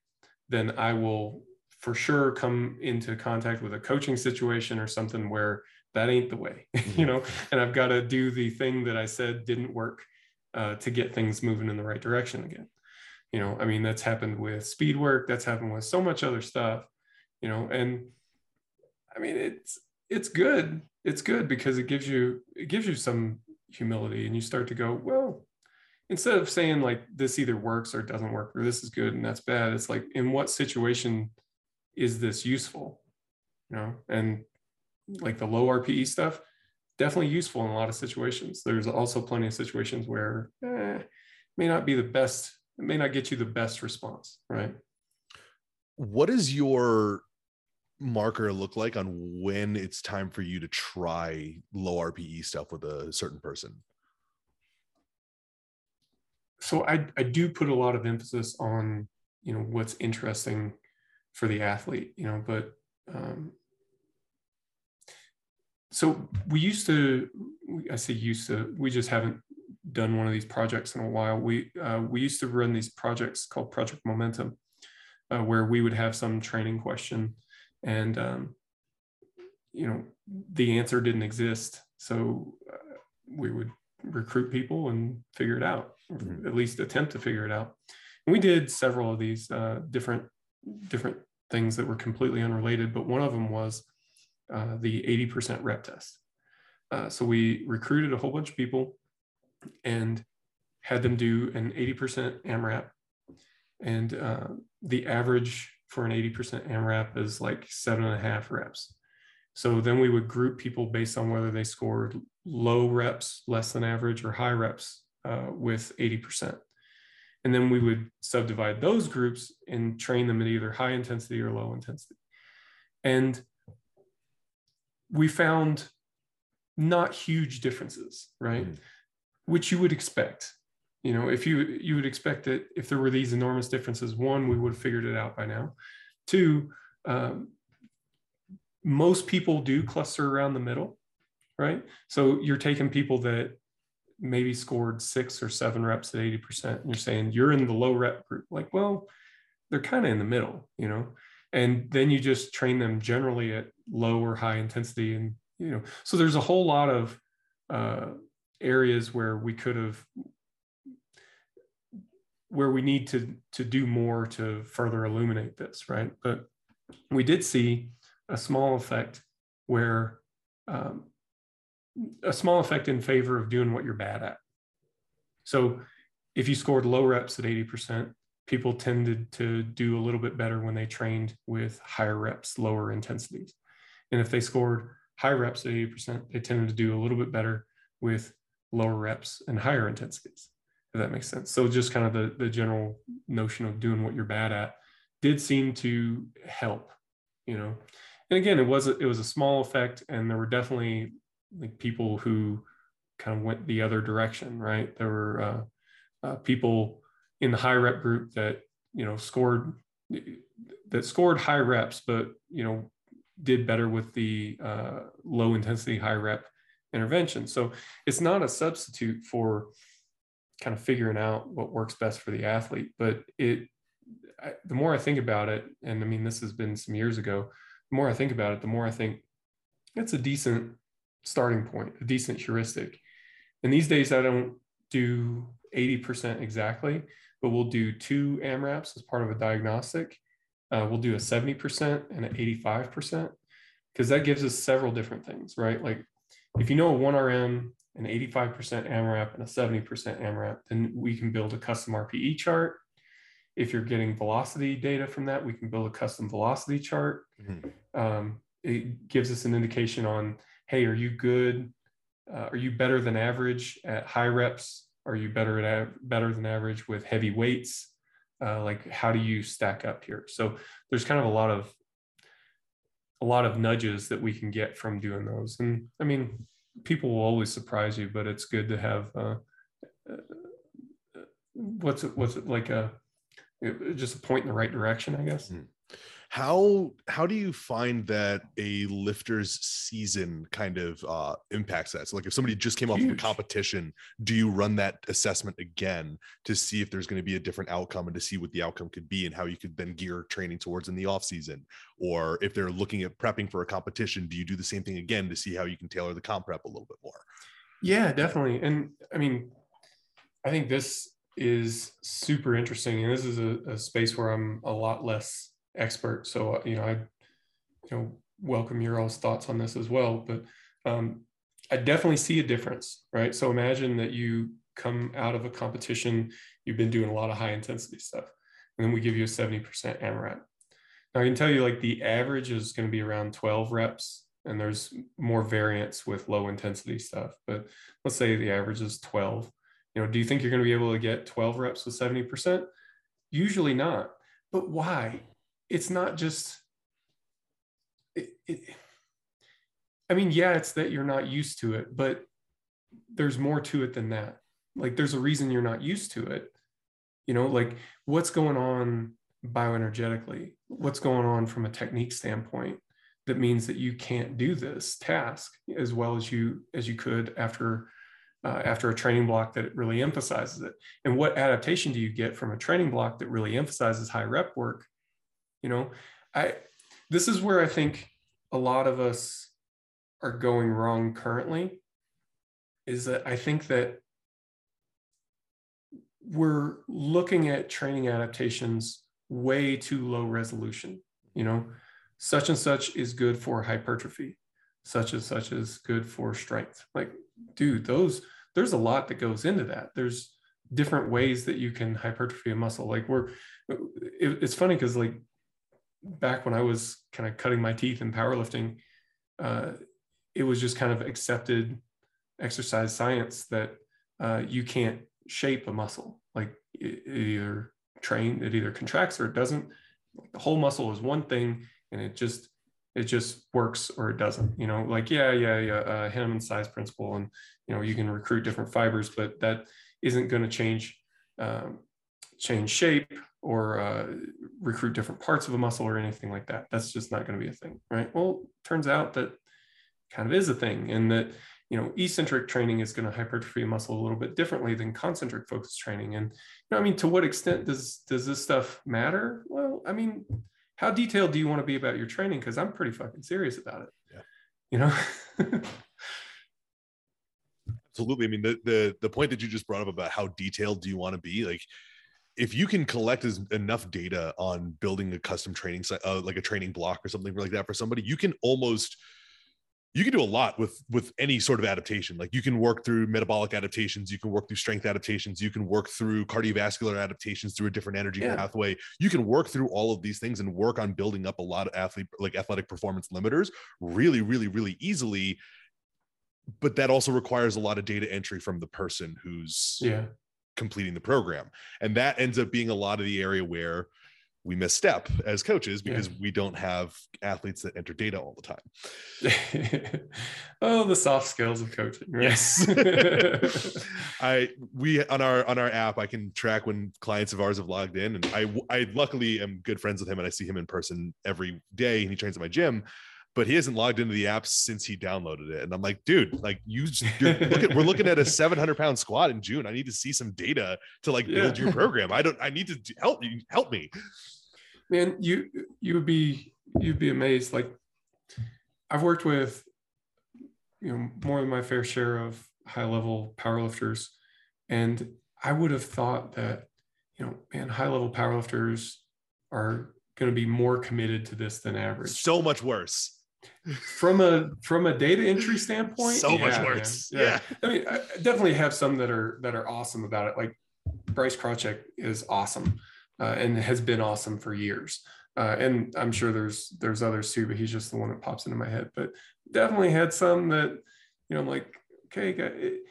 then i will for sure come into contact with a coaching situation or something where that ain't the way, you know, and I've got to do the thing that I said didn't work uh, to get things moving in the right direction again. You know, I mean, that's happened with speed work, that's happened with so much other stuff, you know, and I mean, it's, it's good. It's good because it gives you, it gives you some humility and you start to go, well, instead of saying like this either works or doesn't work or this is good and that's bad, it's like, in what situation is this useful? You know, and like the low RPE stuff, definitely useful in a lot of situations. There's also plenty of situations where eh, may not be the best, it may not get you the best response, right? What does your marker look like on when it's time for you to try low RPE stuff with a certain person? So I, I do put a lot of emphasis on, you know, what's interesting for the athlete, you know, but um, so we used to i say used to we just haven't done one of these projects in a while. We uh, we used to run these projects called project momentum uh, where we would have some training question and um, you know the answer didn't exist. So uh, we would recruit people and figure it out mm-hmm. at least attempt to figure it out. And we did several of these uh, different different things that were completely unrelated but one of them was uh, the 80% rep test. Uh, so we recruited a whole bunch of people and had them do an 80% AMRAP. And uh, the average for an 80% AMRAP is like seven and a half reps. So then we would group people based on whether they scored low reps, less than average, or high reps uh, with 80%. And then we would subdivide those groups and train them at either high intensity or low intensity. And we found not huge differences, right? Mm. Which you would expect. You know, if you you would expect that if there were these enormous differences, one, we would have figured it out by now. Two, um, most people do cluster around the middle, right? So you're taking people that maybe scored six or seven reps at 80%, and you're saying you're in the low rep group. Like, well, they're kind of in the middle, you know? And then you just train them generally at low or high intensity. And, you know, so there's a whole lot of uh, areas where we could have where we need to to do more to further illuminate this right but we did see a small effect where um, a small effect in favor of doing what you're bad at so if you scored low reps at 80% people tended to do a little bit better when they trained with higher reps lower intensities and if they scored high reps at 80% they tended to do a little bit better with lower reps and higher intensities if that makes sense. So just kind of the, the general notion of doing what you're bad at did seem to help, you know. And again, it was a, it was a small effect, and there were definitely like people who kind of went the other direction, right? There were uh, uh, people in the high rep group that you know scored that scored high reps, but you know did better with the uh, low intensity high rep intervention. So it's not a substitute for kind of figuring out what works best for the athlete. But it, I, the more I think about it, and I mean, this has been some years ago, the more I think about it, the more I think it's a decent starting point, a decent heuristic. And these days, I don't do 80% exactly, but we'll do two AMRAPs as part of a diagnostic. Uh, we'll do a 70% and an 85% because that gives us several different things, right? Like if you know a 1RM an 85% AMRAP and a 70% AMRAP, then we can build a custom RPE chart. If you're getting velocity data from that, we can build a custom velocity chart. Mm-hmm. Um, it gives us an indication on, hey, are you good? Uh, are you better than average at high reps? Are you better at better than average with heavy weights? Uh, like, how do you stack up here? So there's kind of a lot of a lot of nudges that we can get from doing those. And I mean, people will always surprise you, but it's good to have uh, uh, what's it, what's it like a just a point in the right direction, I guess. Mm how how do you find that a lifter's season kind of uh impacts that? So like if somebody just came off of a competition do you run that assessment again to see if there's going to be a different outcome and to see what the outcome could be and how you could then gear training towards in the off season? Or if they're looking at prepping for a competition do you do the same thing again to see how you can tailor the comp prep a little bit more? Yeah definitely. And i mean i think this is super interesting and this is a, a space where i'm a lot less expert. So, uh, you know, I, you know, welcome your all's thoughts on this as well. But um, I definitely see a difference, right? So imagine that you come out of a competition, you've been doing a lot of high intensity stuff, and then we give you a 70% AMRAP. Now I can tell you like the average is going to be around 12 reps, and there's more variance with low intensity stuff. But let's say the average is 12. You know, do you think you're going to be able to get 12 reps with 70%? Usually not. But why? It's not just it, it, i mean yeah it's that you're not used to it but there's more to it than that. Like there's a reason you're not used to it. You know like what's going on bioenergetically? What's going on from a technique standpoint that means that you can't do this task as well as you as you could after uh, after a training block that really emphasizes it? And what adaptation do you get from a training block that really emphasizes high rep work you know? I this is where i think a lot of us are going wrong currently is that i think that we're looking at training adaptations way too low resolution you know? Such and such is good for hypertrophy. Such and such is good for strength. Like dude those there's a lot that goes into that. There's different ways that you can hypertrophy a muscle. Like we're it, it's funny because like back when I was kind of cutting my teeth in powerlifting, uh, it was just kind of accepted exercise science that uh, you can't shape a muscle. Like it, it, either train, it either contracts or it doesn't. The whole muscle is one thing, and it just it just works or it doesn't. You know, like yeah, yeah, yeah, uh, Henneman size principle, and you know you can recruit different fibers, but that isn't going to change um, change shape or uh, recruit different parts of a muscle or anything like that. That's just not going to be a thing, right? Well, turns out that kind of is a thing and that you know eccentric training is going to hypertrophy a muscle a little bit differently than concentric focus training. And you know i mean to what extent does does this stuff matter? Well i mean how detailed do you want to be about your training? Because i'm pretty fucking serious about it. Yeah. You know? Absolutely. I mean the, the the point that you just brought up about how detailed do you want to be? Like if you can collect as, enough data on building a custom training site uh, like a training block or something like that for somebody you can almost you can do a lot with with any sort of adaptation. Like you can work through metabolic adaptations you can work through strength adaptations you can work through cardiovascular adaptations through a different energy yeah. pathway. You can work through all of these things and work on building up a lot of athlete like athletic performance limiters really really really easily but that also requires a lot of data entry from the person who's yeah completing the program and that ends up being a lot of the area where we misstep as coaches because yeah. we don't have athletes that enter data all the time. oh, the soft skills of coaching. Right? Yes. I we on our on our app I can track when clients of ours have logged in and I I luckily am good friends with him and I see him in person every day and he trains at my gym but he hasn't logged into the app since he downloaded it. And I'm like, dude, like you, we're looking at a 700 pound squat in June. I need to see some data to like build yeah. your program. I don't, I need to help you, help me. Man, you, you would be, you'd be amazed. Like I've worked with, you know, more than my fair share of high level powerlifters. And I would have thought that, you know, man, high level powerlifters are going to be more committed to this than average. So much worse from a from a data entry standpoint so yeah, much worse yeah. yeah. i mean i definitely have some that are that are awesome about it like bryce krawczyk is awesome uh, and has been awesome for years uh, and i'm sure there's there's others too but he's just the one that pops into my head but definitely had some that you know i'm like okay it,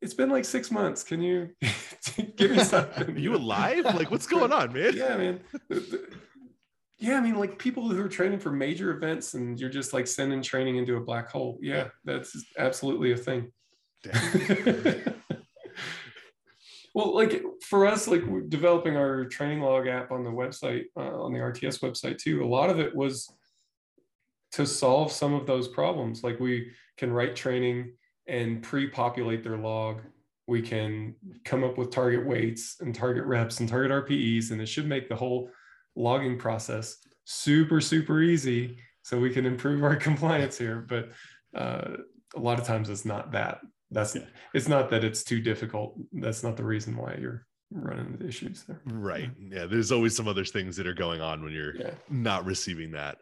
it's been like six months. Can you give me something? you alive? Like, what's going on, man? Yeah, man yeah, I mean, like people who are training for major events and you're just like sending training into a black hole. Yeah, that's absolutely a thing. well, like for us, like developing our training log app on the website, uh, on the RTS website too, a lot of it was to solve some of those problems. Like we can write training and pre-populate their log. We can come up with target weights and target reps and target RPEs, and it should make the whole logging process. Super super easy. So we can improve our compliance here but uh, a lot of times it's not that. That's yeah. it's not that it's too difficult. That's not the reason why you're running into issues there. Right. Yeah there's always some other things that are going on when you're yeah. not receiving that.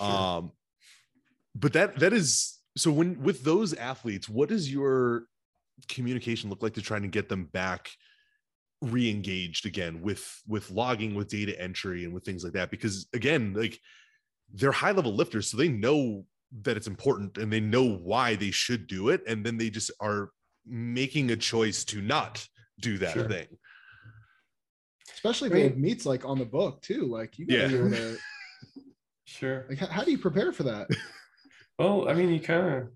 Sure. um but that that is so when with those athletes what does your communication look like to try to get them back re-engaged again with with logging with data entry and with things like that because again like they're high level lifters so they know that it's important and they know why they should do it and then they just are making a choice to not do that sure. thing especially if they have meets like on the book too like you gotta yeah. to, sure like how, how do you prepare for that well i mean you kind of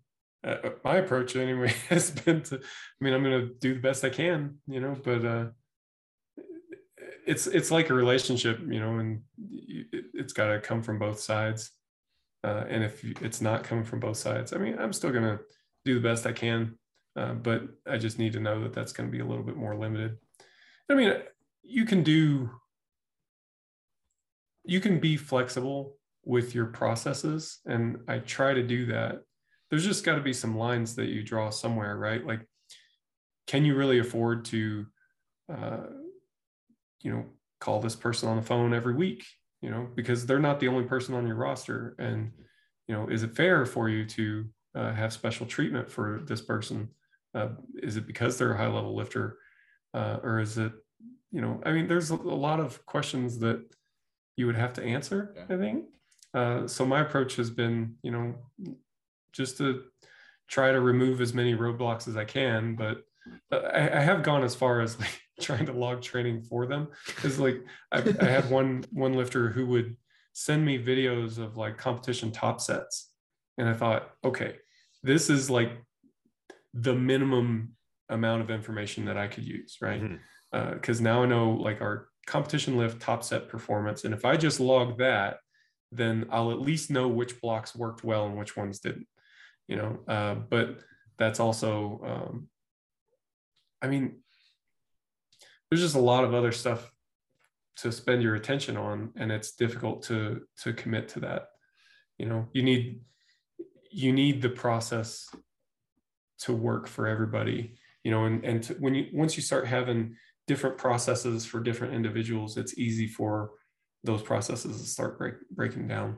uh, my approach anyway has been to i mean i'm gonna do the best i can you know but uh it's it's like a relationship, you know, and it, has got to come from both sides. Uh, and if it's not coming from both sides, I mean, I'm still gonna do the best I can, uh, but I just need to know that that's going to be a little bit more limited. I mean, you can do, you can be flexible with your processes, and I try to do that. There's just got to be some lines that you draw somewhere, right? Like, can you really afford to uh, you know, call this person on the phone every week, you know, because they're not the only person on your roster. And, you know, is it fair for you to uh, have special treatment for this person? Uh, is it because they're a high level lifter? Uh, or is it, you know, I mean, there's a, lot of questions that you would have to answer, yeah. I think. Uh, so my approach has been, you know, just to try to remove as many roadblocks as I can, but uh, I, I have gone as far as like trying to log training for them. Because like I, I had one one lifter who would send me videos of like competition top sets. And i thought okay this is like the minimum amount of information that i could use right? Because mm-hmm. uh, now i know like our competition lift top set performance. And if i just log that then i'll at least know which blocks worked well and which ones didn't you know? Uh, but that's also um, i mean there's just a lot of other stuff to spend your attention on and it's difficult to to commit to that. You know you need you need the process to work for everybody you know and and to, when you once you start having different processes for different individuals it's easy for those processes to start break, breaking down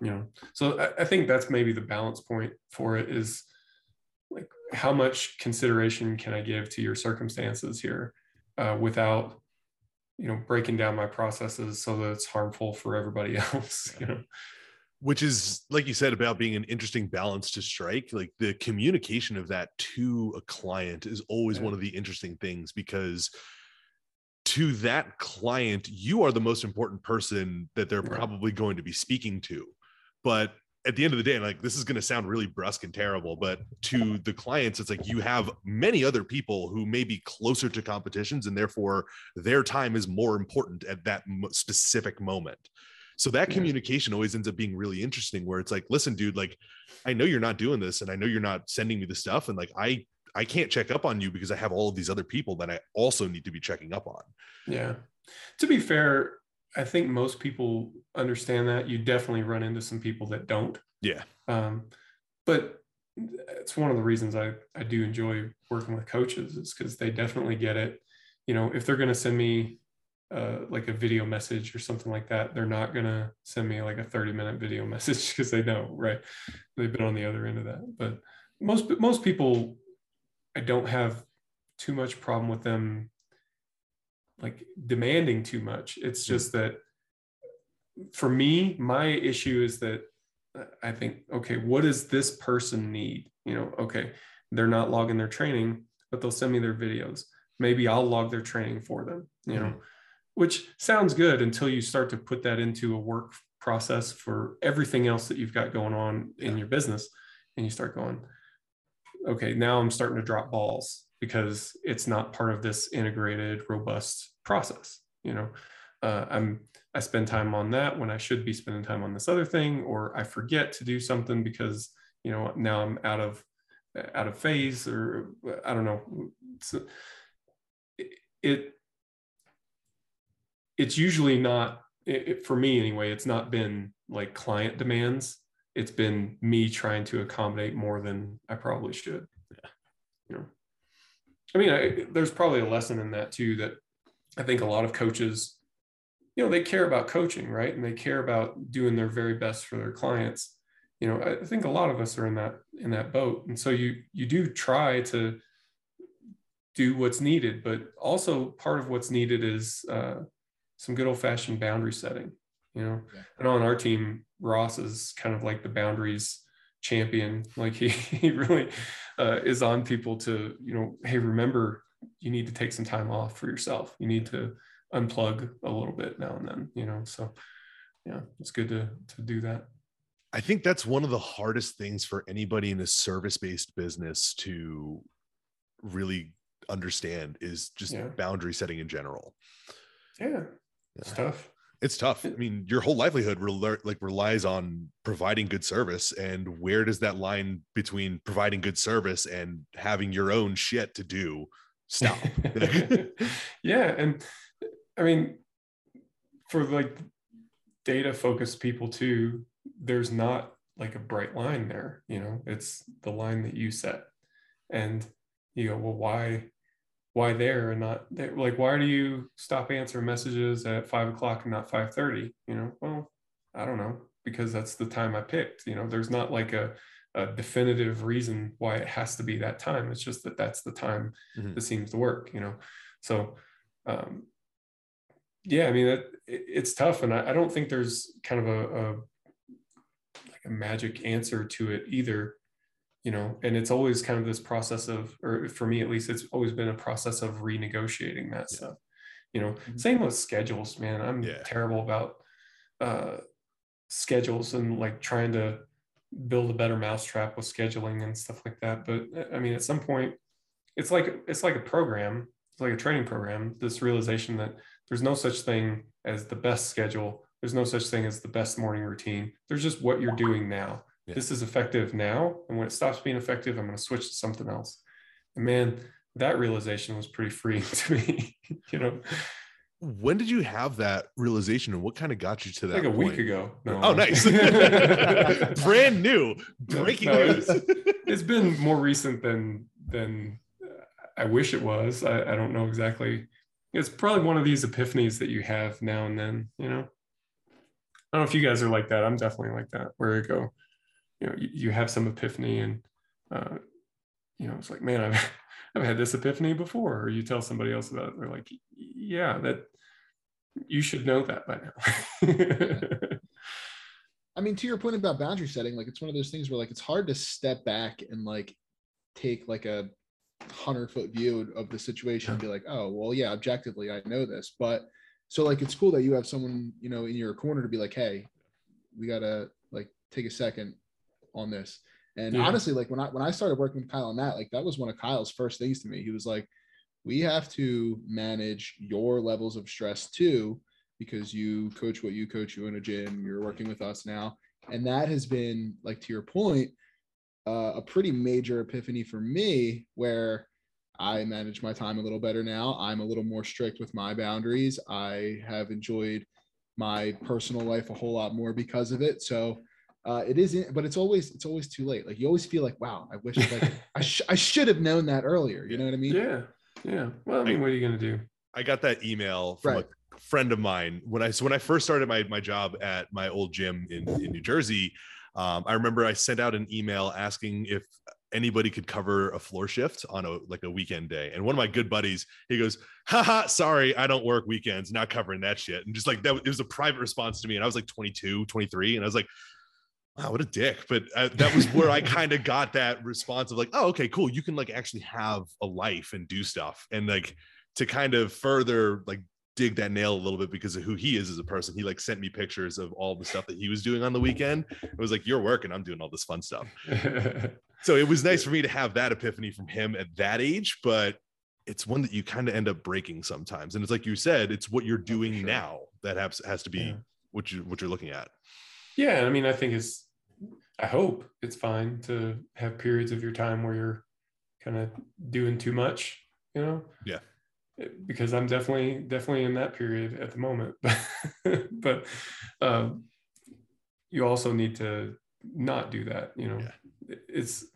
you know. So I, I think that's maybe the balance point for it is like how much consideration can i give to your circumstances here uh, without you know breaking down my processes so that it's harmful for everybody else you know which is like you said about being an interesting balance to strike like the communication of that to a client is always yeah. one of the interesting things because to that client you are the most important person that they're yeah. probably going to be speaking to but at the end of the day, like this is going to sound really brusque and terrible, but to the clients, it's like you have many other people who may be closer to competitions, and therefore their time is more important at that specific moment. So that communication always ends up being really interesting. Where it's like, listen, dude, like I know you're not doing this, and I know you're not sending me the stuff, and like I I can't check up on you because I have all of these other people that I also need to be checking up on. Yeah. To be fair, I think most people understand that. You definitely run into some people that don't. Yeah. Um, but it's one of the reasons I, I do enjoy working with coaches is because they definitely get it. You know, if they're going to send me uh, like a video message or something like that, they're not going to send me like a 30 minute video message because they know, right? They've been on the other end of that. But most, most people, I don't have too much problem with them like demanding too much. It's hmm. just that for me, my issue is that I think, okay, what does this person need? You know, okay, they're not logging their training, but they'll send me their videos. Maybe I'll log their training for them, you know, mm-hmm. which sounds good until you start to put that into a work process for everything else that you've got going on in your business. And you start going, okay, now I'm starting to drop balls because it's not part of this integrated, robust process. You know, uh, I'm I spend time on that when I should be spending time on this other thing, or I forget to do something because you know now I'm out of out of phase, or I don't know. So it, it it's usually not it, for me anyway. It's not been like client demands. It's been me trying to accommodate more than I probably should. Yeah. You know, I mean, I, there's probably a lesson in that too. That I think a lot of coaches you know they care about coaching right and they care about doing their very best for their clients you know i think a lot of us are in that in that boat and so you you do try to do what's needed but also part of what's needed is uh, some good old fashioned boundary setting you know yeah. and on our team ross is kind of like the boundaries champion like he, he really uh, is on people to you know hey remember you need to take some time off for yourself you need to unplug a little bit now and then, you know. So yeah, it's good to to do that. I think that's one of the hardest things for anybody in a service-based business to really understand is just yeah. boundary setting in general. Yeah. Yeah. tough. It's tough. I mean, your whole livelihood re- like relies on providing good service and where does that line between providing good service and having your own shit to do stop? yeah, and I mean, for like data focused people too, there's not like a bright line there. You know, it's the line that you set. And you go, well, why, why there and not there? Like, why do you stop answering messages at five o'clock and not 5:30? You know, well, I don't know, because that's the time I picked. You know, there's not like a a definitive reason why it has to be that time. It's just that that's the time mm-hmm. that seems to work, you know. So um, yeah, I mean, it, it's tough, and I, I, don't think there's kind of a, a like a magic answer to it either. You know, and it's always kind of this process of, or for me at least, it's always been a process of renegotiating that yeah. stuff. You know, mm-hmm. same with schedules, man. I'm yeah. terrible about uh, schedules and like trying to build a better mousetrap with scheduling and stuff like that. But I mean, at some point, it's like it's like a program. It's like a training program. This realization that there's no such thing as the best schedule. There's no such thing as the best morning routine. There's just what you're doing now. Yeah. This is effective now. And when it stops being effective, I'm going to switch to something else. And man, that realization was pretty freeing to me, you know. When did you have that realization and what kind of got you to that? Like a point? week ago. No. Oh, nice. Brand new. Breaking no, news. It's, it's been more recent than than I wish it was. I, I don't know exactly. It's probably one of these epiphanies that you have now and then, you know. I don't know if you guys are like that. I'm definitely like that, where I go, you know, you, you have some epiphany and uh, you know, it's like, man, I've I've had this epiphany before, or you tell somebody else about it, they're like, yeah, that you should know that by now. I mean, to your point about boundary setting, like it's one of those things where like it's hard to step back and like take like a hundred foot view of the situation and be like, oh, well, yeah, objectively, I know this. But so like it's cool that you have someone, you know, in your corner to be like, hey, we gotta like take a second on this. And yeah. honestly, like when I when I started working with Kyle on that, like that was one of Kyle's first things to me. He was like, "We have to manage your levels of stress too, because you coach what you coach. You in a gym. You're working with us now, and that has been like to your point, uh, a pretty major epiphany for me, where I manage my time a little better now. I'm a little more strict with my boundaries. I have enjoyed my personal life a whole lot more because of it. So uh, it isn't, but it's always it's always too late. Like you always feel like, wow, I wish like I, sh- I should have known that earlier. You know what I mean? Yeah, yeah. Well, I mean, what are you gonna do? I got that email from right. a friend of mine when I so when I first started my my job at my old gym in in New Jersey. Um, I remember I sent out an email asking if anybody could cover a floor shift on a like a weekend day. And one of my good buddies, he goes, haha, sorry, I don't work weekends, not covering that shit. And just like that, it was a private response to me. And I was like 22, 23. And I was like, wow, what a dick. But uh, that was where I kind of got that response of like, oh, okay, cool. You can like actually have a life and do stuff. And like to kind of further like dig that nail a little bit because of who he is as a person. He like sent me pictures of all the stuff that he was doing on the weekend. It was like, you're working, I'm doing all this fun stuff. so it was nice for me to have that epiphany from him at that age, but it's one that you kind of end up breaking sometimes. And it's like you said, it's what you're doing sure. now that has, has to be yeah. what you what you're looking at. Yeah. I mean, I think it's I hope it's fine to have periods of your time where you're kind of doing too much, you know? Yeah. Because I'm definitely definitely in that period at the moment. but um, you also need to not do that, you know. Yeah. It's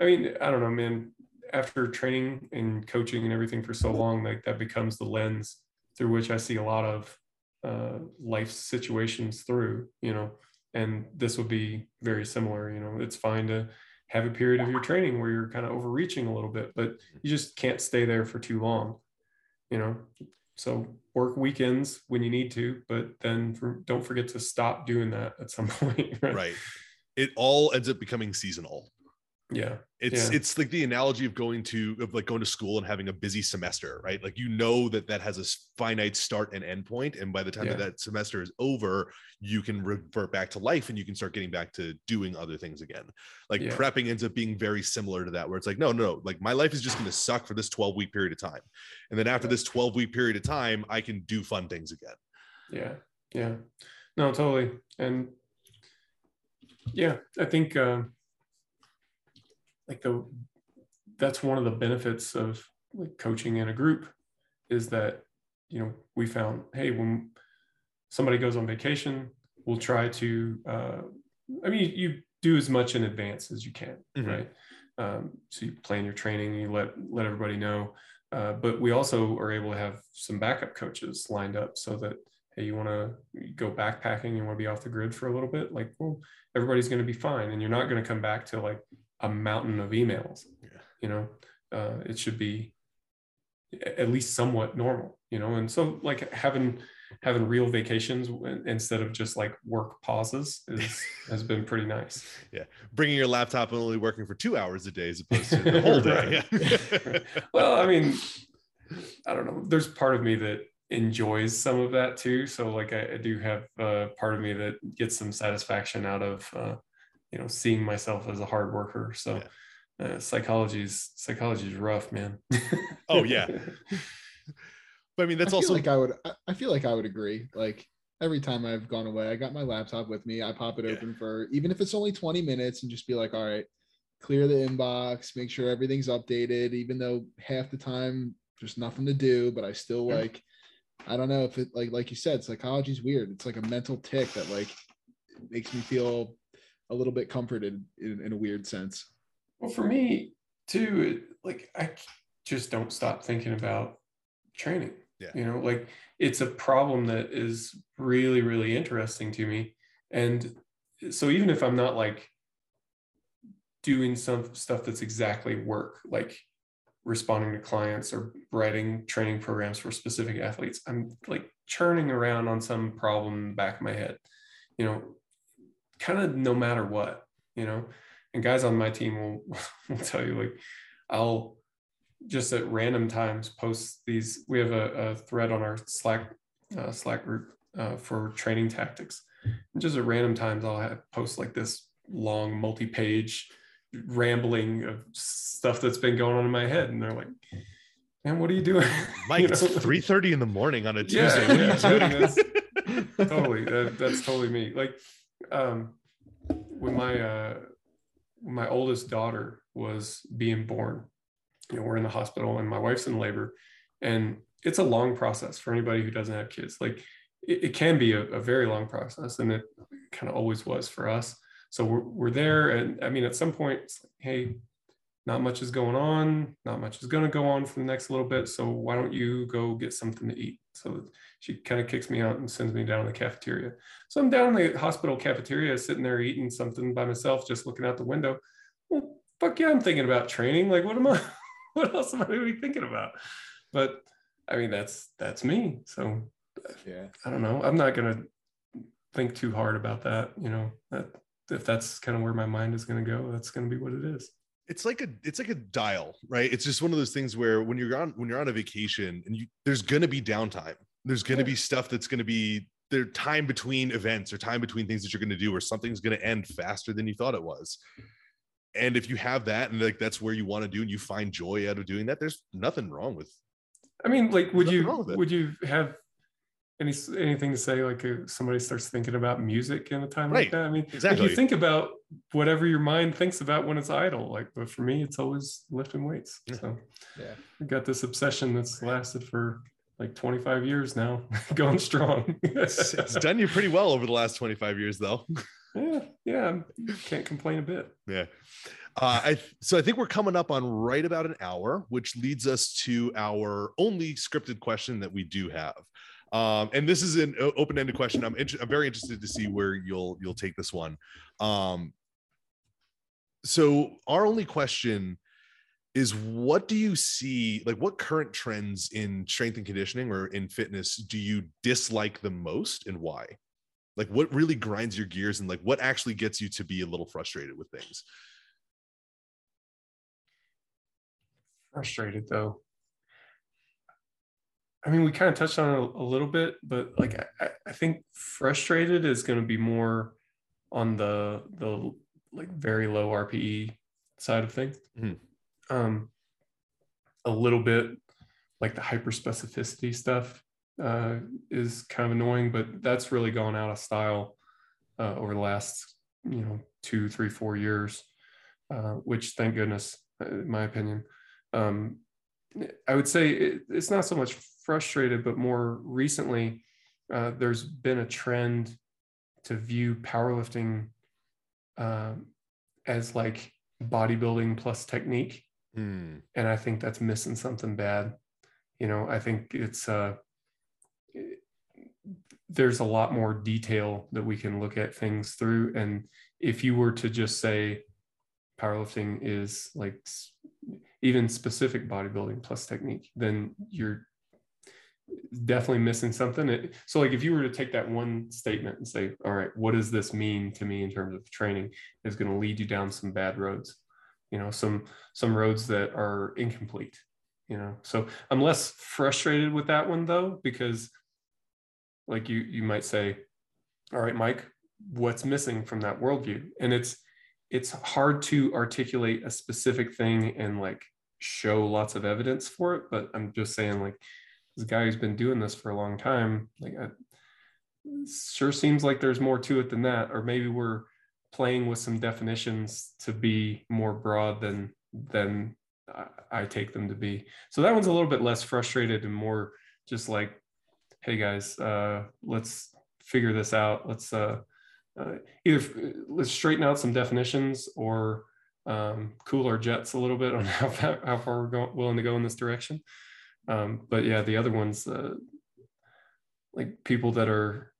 I mean, I don't know, man. After training and coaching and everything for so long, like that becomes the lens through which I see a lot of uh, life situations through, you know and this would be very similar you know it's fine to have a period of your training where you're kind of overreaching a little bit but mm-hmm. you just can't stay there for too long you know? So work weekends when you need to but then for, don't forget to stop doing that at some point right? right. It all ends up becoming seasonal yeah. It's yeah. it's like the analogy of going to of like going to school and having a busy semester right? Like you know that that has a finite start and end point and by the time yeah. that that semester is over you can revert back to life and you can start getting back to doing other things again. Like yeah. prepping ends up being very similar to that where it's like no, no no. Like my life is just going to suck for this 12 week period of time. And then after this 12 week period of time i can do fun things again. Yeah. Yeah. No totally. And yeah i think uh like the that's one of the benefits of like coaching in a group is that you know we found hey when somebody goes on vacation we'll try to uh, i mean you do as much in advance as you can mm-hmm. right um, so you plan your training you let let everybody know uh, but we also are able to have some backup coaches lined up so that hey you want to go backpacking you want to be off the grid for a little bit like well everybody's going to be fine and you're not going to come back to like a mountain of emails. Yeah. You know, uh, it should be at least somewhat normal. You know, and so like having having real vacations instead of just like work pauses is has been pretty nice. Yeah, bringing your laptop and only working for two hours a day as opposed to the whole day. well, I mean, I don't know. There's part of me that enjoys some of that too. So like I, I do have uh, part of me that gets some satisfaction out of uh, you know seeing myself as a hard worker so yeah. uh, psychology is psychology is rough man oh yeah but i mean that's I also like i would i feel like i would agree like every time I've gone away, I got my laptop with me. I pop it yeah. open for even if it's only 20 minutes and just be like, all right, clear the inbox, make sure everything's updated, even though half the time there's nothing to do, but I still yeah. like, I don't know if it like like you said, psychology is weird. It's like a mental tick that like makes me feel a little bit comforted in, in a weird sense. Well, for me too, it, like I just don't stop thinking about training. Yeah. You know, like it's a problem that is really, really interesting to me. And so even if I'm not like doing some stuff that's exactly work, like responding to clients or writing training programs for specific athletes, I'm like churning around on some problem in the back of my head, you know, kind of no matter what, you know. And guys on my team will, will tell you like I'll just at random times post these. We have a, a thread on our Slack uh, Slack group uh, for training tactics. And just at random times, I'll have, post like this long multi-page rambling of stuff that's been going on in my head, and they're like, "Man, what are you doing?" Mike, you know? it's three thirty in the morning on a Tuesday. Yeah, yeah, totally. That, that's totally me. Like, um, when my uh, my oldest daughter was being born, you know, we're in the hospital and my wife's in labor and it's a long process for anybody who doesn't have kids. Like it, it can be a, a, very long process and it kind of always was for us. So we're, we're there. And I mean, at some point, like, hey, not much is going on. Not much is going to go on for the next little bit. So why don't you go get something to eat? So she kind of kicks me out and sends me down to the cafeteria. So I'm down in the hospital cafeteria, sitting there eating something by myself, just looking out the window. Well, fuck yeah, I'm thinking about training. Like, what am I? what else am I going to be thinking about? But I mean, that's that's me. So yeah, I don't know. I'm not going to think too hard about that. You know, that if that's kind of where my mind is going to go, that's going to be what it is. It's like a it's like a dial, right? It's just one of those things where when you're on when you're on a vacation and you there's going to be downtime. There's going to yeah. be stuff that's going to be there time between events or time between things that you're going to do or something's going to end faster than you thought it was and if you have that and like that's where you want to do and you find joy out of doing that there's nothing wrong with i mean like would you would you have any anything to say like if somebody starts thinking about music in a time right. like that i mean exactly. you think about whatever your mind thinks about when it's idle like but for me it's always lifting weights yeah. so yeah i got this obsession that's lasted for like 25 years now going strong it's, it's done you pretty well over the last 25 years though yeah, yeah, can't complain a bit. Yeah. Uh, I so I think we're coming up on right about an hour, which leads us to our only scripted question that we do have. Um, and this is an open-ended question. I'm inter- I'm very interested to see where you'll you'll take this one. Um, so our only question is what do you see like what current trends in strength and conditioning or in fitness do you dislike the most and why like what really grinds your gears and like what actually gets you to be a little frustrated with things frustrated though i mean we kind of touched on it a, little bit but like I, I think frustrated is going to be more on the the like very low rpe side of things mm-hmm. um a little bit like the hyper specificity stuff uh, is kind of annoying, but that's really gone out of style uh, over the last, you know, two, three, four years, uh, which thank goodness, uh, in my opinion. Um, I would say it, it's not so much frustrated, but more recently, uh, there's been a trend to view powerlifting um, as like bodybuilding plus technique. Mm. And I think that's missing something bad. You know, I think it's uh, there's a lot more detail that we can look at things through. And if you were to just say powerlifting is like even specific bodybuilding plus technique, then you're definitely missing something. so, like, if you were to take that one statement and say, All right, what does this mean to me in terms of training? Is going to lead you down some bad roads, you know, some some roads that are incomplete, you know. So I'm less frustrated with that one though, because like you you might say all right mike what's missing from that worldview and it's it's hard to articulate a specific thing and like show lots of evidence for it but i'm just saying like this guy who's been doing this for a long time like I, sure seems like there's more to it than that or maybe we're playing with some definitions to be more broad than than I take them to be. So that one's a little bit less frustrated and more just like, hey guys, uh, let's figure this out. Let's uh, uh, either let's straighten out some definitions or um, cool our jets a little bit on how how far we're going, willing to go in this direction. Um, but yeah, the other ones, uh, like people that are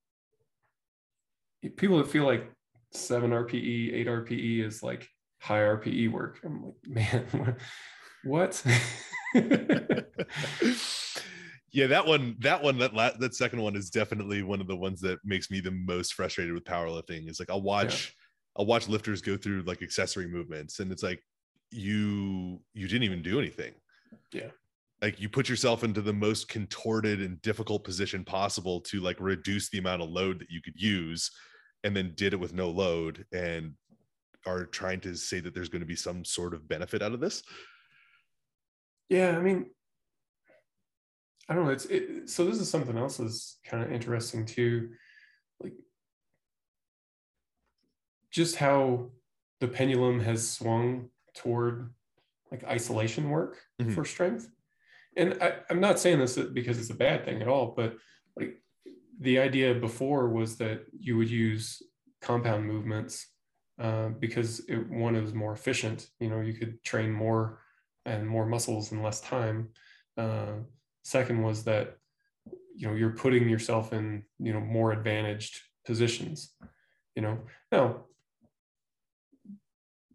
people that feel like seven RPE, eight RPE is like high RPE work. I'm like, man, what? yeah, that one, that one, that la- that second one is definitely one of the ones that makes me the most frustrated with powerlifting. Is like I'll watch, yeah. I'll watch lifters go through like accessory movements, and it's like you you didn't even do anything. Yeah. Like you put yourself into the most contorted and difficult position possible to like reduce the amount of load that you could use, and then did it with no load, and are trying to say that there's going to be some sort of benefit out of this. Yeah, I mean, I don't know. It's it, so. This is something else is kind of interesting too, like just how the pendulum has swung toward like isolation work mm-hmm. for strength. And I, I'm not saying this because it's a bad thing at all, but like the idea before was that you would use compound movements uh, because it, one is more efficient. You know, you could train more and more muscles in less time. Uh, second was that you know you're putting yourself in you know more advantaged positions. You know now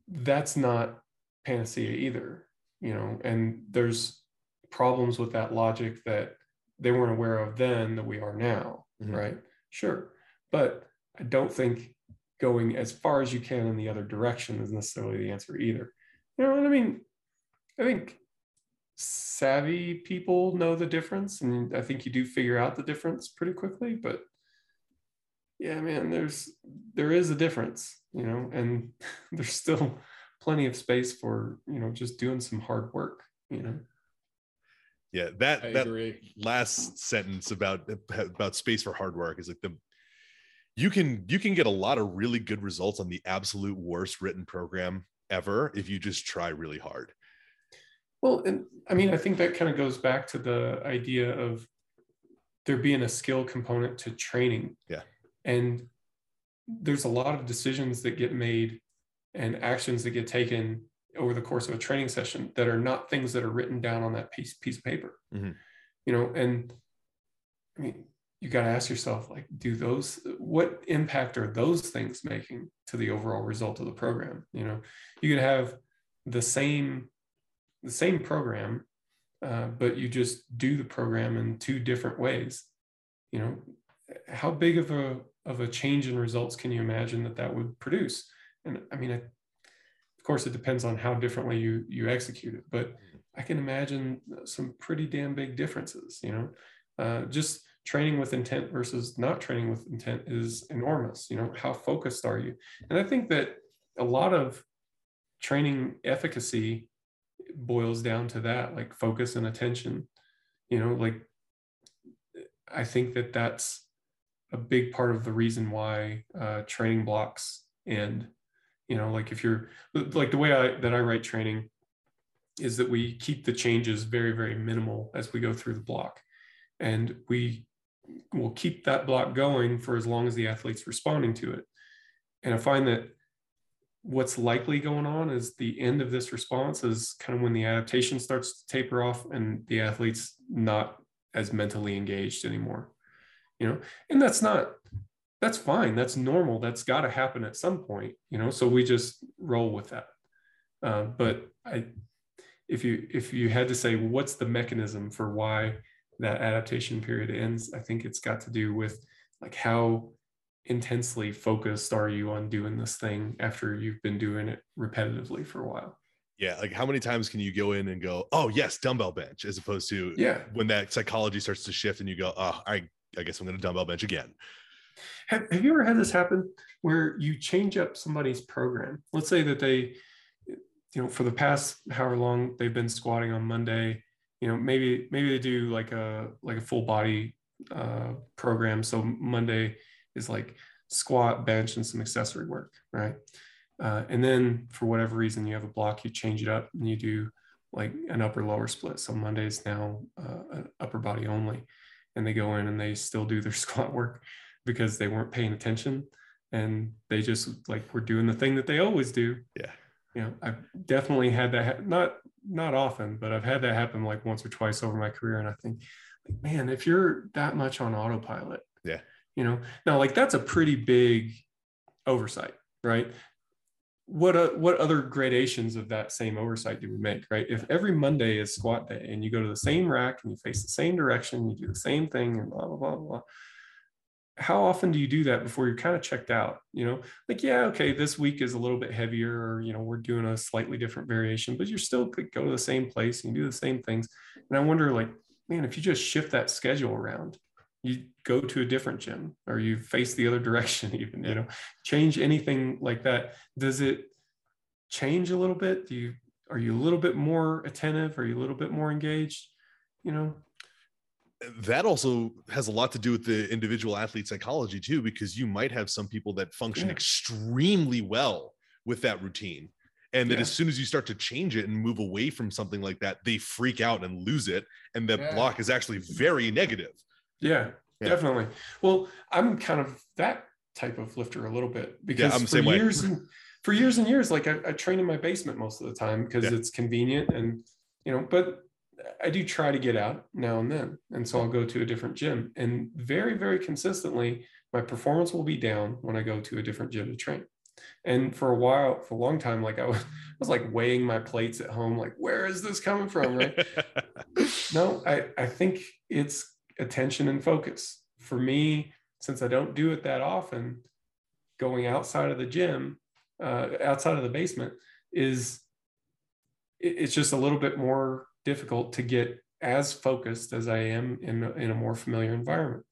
that's not panacea either. You know, and there's problems with that logic that they weren't aware of then that we are now, mm-hmm. right? Sure, but I don't think going as far as you can in the other direction is necessarily the answer either. You know what I mean? I think savvy people know the difference, and I think you do figure out the difference pretty quickly. But yeah, man, there's there is a difference, you know, and there's still plenty of space for you know just doing some hard work, you know. Yeah, that I that agree. last sentence about about space for hard work is like the you can you can get a lot of really good results on the absolute worst written program ever if you just try really hard well, and I mean, I think that kind of goes back to the idea of there being a skill component to training. Yeah. And there's a lot of decisions that get made and actions that get taken over the course of a training session that are not things that are written down on that piece piece of paper. Mm-hmm. You know, and I mean, you got to ask yourself like do those what impact are those things making to the overall result of the program you know you could have the same the same program, uh, but you just do the program in two different ways. You know, how big of a of a change in results can you imagine that that would produce? And I mean, course, it depends on how differently you you execute it, but I can imagine some pretty damn big differences. You know, uh, just training with intent versus not training with intent is enormous. You know, how focused are you? And I think that a lot of training efficacy boils down to that like focus and attention you know like i think that that's a big part of the reason why uh, training blocks end you know like if you're like the way I, that i write training is that we keep the changes very very minimal as we go through the block. And we will keep that block going for as long as the athlete's responding to it. And i find that what's likely going on is the end of this response is kind of when the adaptation starts to taper off and the athlete's not as mentally engaged anymore you know? And that's not that's fine that's normal that's got to happen at some point you know so we just roll with that uh, but i if you if you had to say what's the mechanism for why that adaptation period ends i think it's got to do with like how intensely focused are you on doing this thing after you've been doing it repetitively for a while? Yeah, like how many times can you go in and go, "Oh, yes, dumbbell bench," as opposed to yeah, when that psychology starts to shift and you go, "Oh, I I guess I'm going to dumbbell bench again." Have, have you ever had this happen where you change up somebody's program? Let's say that they, you know, for the past however long they've been squatting on Monday, you know, maybe maybe they do like a like a full body uh, program. So Monday is like squat, bench, and some accessory work, right? Uh, and then for whatever reason, you have a block, you change it up and you do like an upper lower split. So Monday is now uh, upper body only. And they go in and they still do their squat work because they weren't paying attention and they just like were doing the thing that they always do. Yeah. You know, I've definitely had that, ha- not, not often, but I've had that happen like once or twice over my career. And I think, like, man, if you're that much on autopilot, yeah, you know, now like that's a pretty big oversight, right? What uh, what other gradations of that same oversight do we make, right? If every Monday is squat day and you go to the same rack and you face the same direction, you do the same thing and blah blah blah blah. How often do you do that before you're kind of checked out? You know, like yeah, okay, this week is a little bit heavier, or you know, we're doing a slightly different variation, but you're still go to the same place and you do the same things. And I wonder, like, man, if you just shift that schedule around, you go to a different gym or you face the other direction even you know change anything like that. Does it change a little bit? Do you are you a little bit more attentive? Are you a little bit more engaged? You know that also has a lot to do with the individual athlete psychology too because you might have some people that function yeah. extremely well with that routine and that yeah. as soon as you start to change it and move away from something like that they freak out and lose it and that yeah. block is actually very negative yeah, definitely. Well, I'm kind of that type of lifter a little bit because yeah, for years and for years and years, like I, I, train in my basement most of the time because it's convenient and you know, but I do try to get out now and then. And so I'll go to a different gym and very, very consistently, my performance will be down when I go to a different gym to train. And for a while, for a long time, like I was, I was like weighing my plates at home, like, where is this coming from? Right. no, I, I think it's attention and focus. For me, since I don't do it that often, going outside of the gym, uh, outside of the basement, is it's just a little bit more difficult to get as focused as I am in, in a more familiar environment.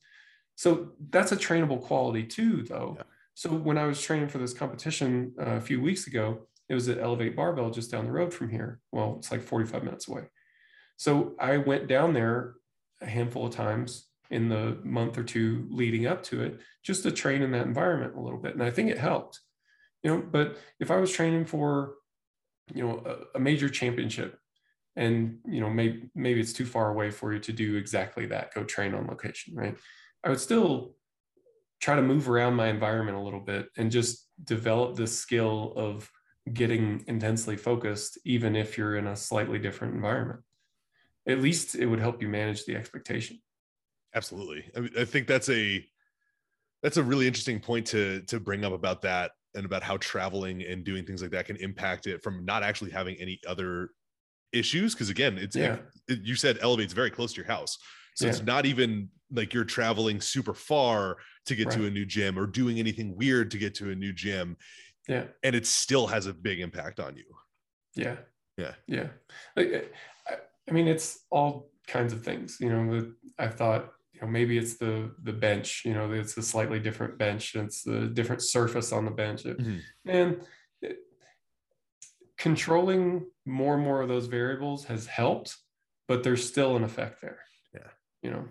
So that's a trainable quality too, though. Yeah. So when I was training for this competition uh, a few weeks ago, it was at Elevate Barbell just down the road from here. Well, it's like 45 minutes away. So I went down there a handful of times in the month or two leading up to it just to train in that environment a little bit and i think it helped you know but if i was training for you know a, a major championship and you know maybe maybe it's too far away for you to do exactly that go train on location right? I would still try to move around my environment a little bit and just develop this skill of getting intensely focused even if you're in a slightly different environment. At least it would help you manage the expectation. Absolutely. I, mean, I think that's a that's a really interesting point to to bring up about that and about how traveling and doing things like that can impact it from not actually having any other issues because again it's yeah. it, you said elevate's very close to your house so yeah. it's not even like you're traveling super far to get right. to a new gym or doing anything weird to get to a new gym yeah and it still has a big impact on you yeah yeah yeah like I mean, it's all kinds of things. You know, I thought, you know, maybe it's the the bench. You know, it's a slightly different bench. It's the different surface on the bench, mm-hmm. and controlling more and more of those variables has helped, but there's still an effect there. Yeah, you know.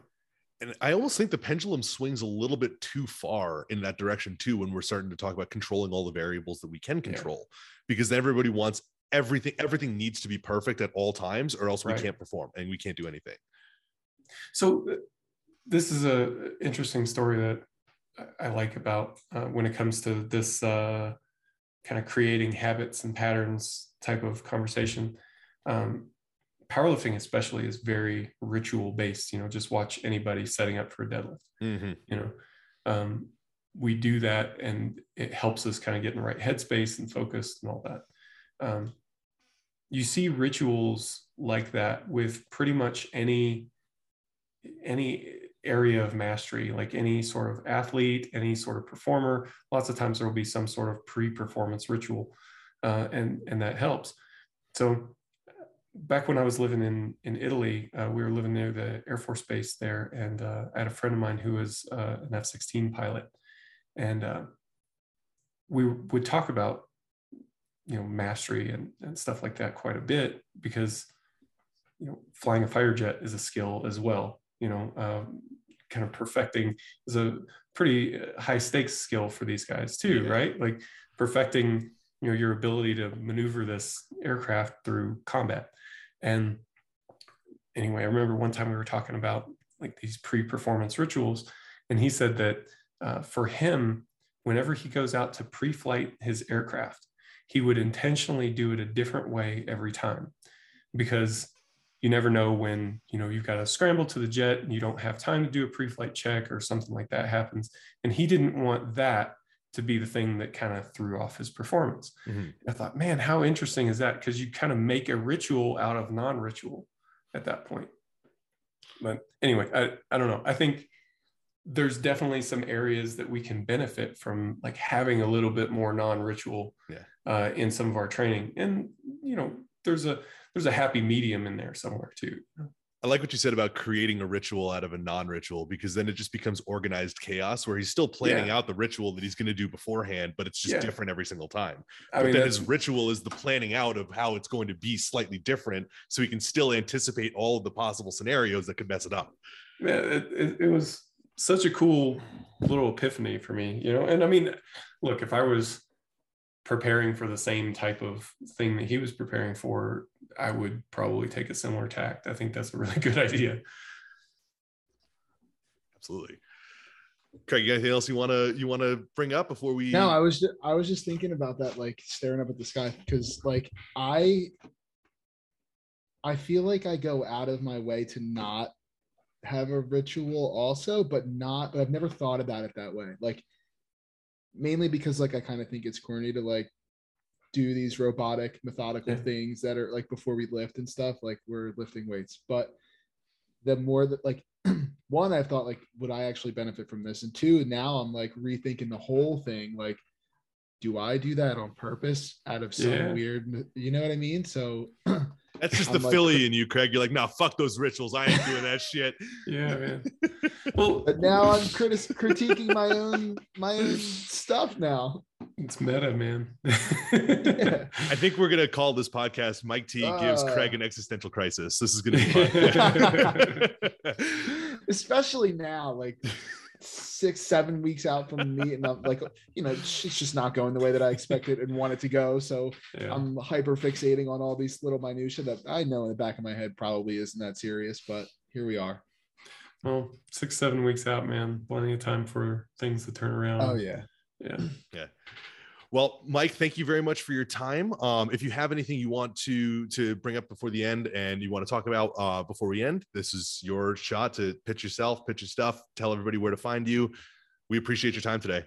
And I almost think the pendulum swings a little bit too far in that direction too when we're starting to talk about controlling all the variables that we can control, yeah. because everybody wants everything everything needs to be perfect at all times or else right. we can't perform and we can't do anything so uh, this is a interesting story that i like about uh, when it comes to this uh, kind of creating habits and patterns type of conversation. Um, powerlifting especially is very ritual based you know just watch anybody setting up for a deadlift mm-hmm. you know. Um, we do that and it helps us kind of get in the right headspace and focused and all that. Um, you see rituals like that with pretty much any any area of mastery like any sort of athlete any sort of performer lots of times there will be some sort of pre-performance ritual uh, and and that helps. So back when i was living in in italy uh, we were living near the air force base there and uh, i had a friend of mine who was uh, an f-16 pilot. And uh, we would talk about you know mastery and, and stuff like that quite a bit because you know flying a fighter jet is a skill as well you know um, kind of perfecting is a pretty uh, high stakes skill for these guys too, yeah. right? Like perfecting you know your ability to maneuver this aircraft through combat. And anyway, I remember one time we were talking about like these pre-performance rituals, and he said that uh, for him, whenever he goes out to pre-flight his aircraft, he would intentionally do it a different way every time because you never know when you know you've got to scramble to the jet and you don't have time to do a pre-flight check or something like that happens. And he didn't want that to be the thing that kind of threw off his performance. Mm-hmm. i thought man how interesting is that? Because you kind of make a ritual out of non-ritual at that point. But anyway i, I don't know. I think there's definitely some areas that we can benefit from like having a little bit more non-ritual yeah. uh, in some of our training. And you know there's a there's a happy medium in there somewhere too I like what you said about creating a ritual out of a non-ritual because then it just becomes organized chaos where he's still planning yeah. out the ritual that he's going to do beforehand, but it's just yeah. different every single time. I but mean, then his ritual is the planning out of how it's going to be slightly different, so he can still anticipate all of the possible scenarios that could mess it up. Yeah, it, it, it was such a cool little epiphany for me, you know. And I mean, look, if I was preparing for the same type of thing that he was preparing for, I would probably take a similar tact. I think that's a really good idea. Absolutely. Craig, anything else you want to you want to bring up before we? No, I was just, I was just thinking about that, like staring up at the sky, because like I, I feel like I go out of my way to not have a ritual also, but not. But I've never thought about it that way. Like mainly because like I kind of think it's corny to like do these robotic methodical yeah. things that are like before we lift and stuff like we're lifting weights but the more that like one i thought like would i actually benefit from this and two now i'm like rethinking the whole thing like do i do that on purpose out of some yeah. weird you know what i mean so That's just I'm the like, Philly in you, Craig. You're like, nah, fuck those rituals. I ain't doing that shit. Yeah, man. well, but now I'm critis- critiquing my own my own stuff now. It's meta, man. yeah. I think we're gonna call this podcast "Mike T uh, gives Craig an existential crisis." This is gonna be fun, especially now, like six, seven weeks out from the meet, and I'm like, you know, it's just not going the way that I expected and wanted to go. So yeah. I'm hyper fixating on all these little minutia that I know in the back of my head probably isn't that serious, but here we are. Well, six, seven weeks out, man, plenty of time for things to turn around. Oh yeah, yeah, yeah. Well, Mike, thank you very much for your time. Um, if you have anything you want to to bring up before the end and you want to talk about uh, before we end, this is your shot to pitch yourself, pitch your stuff, tell everybody where to find you. We appreciate your time today.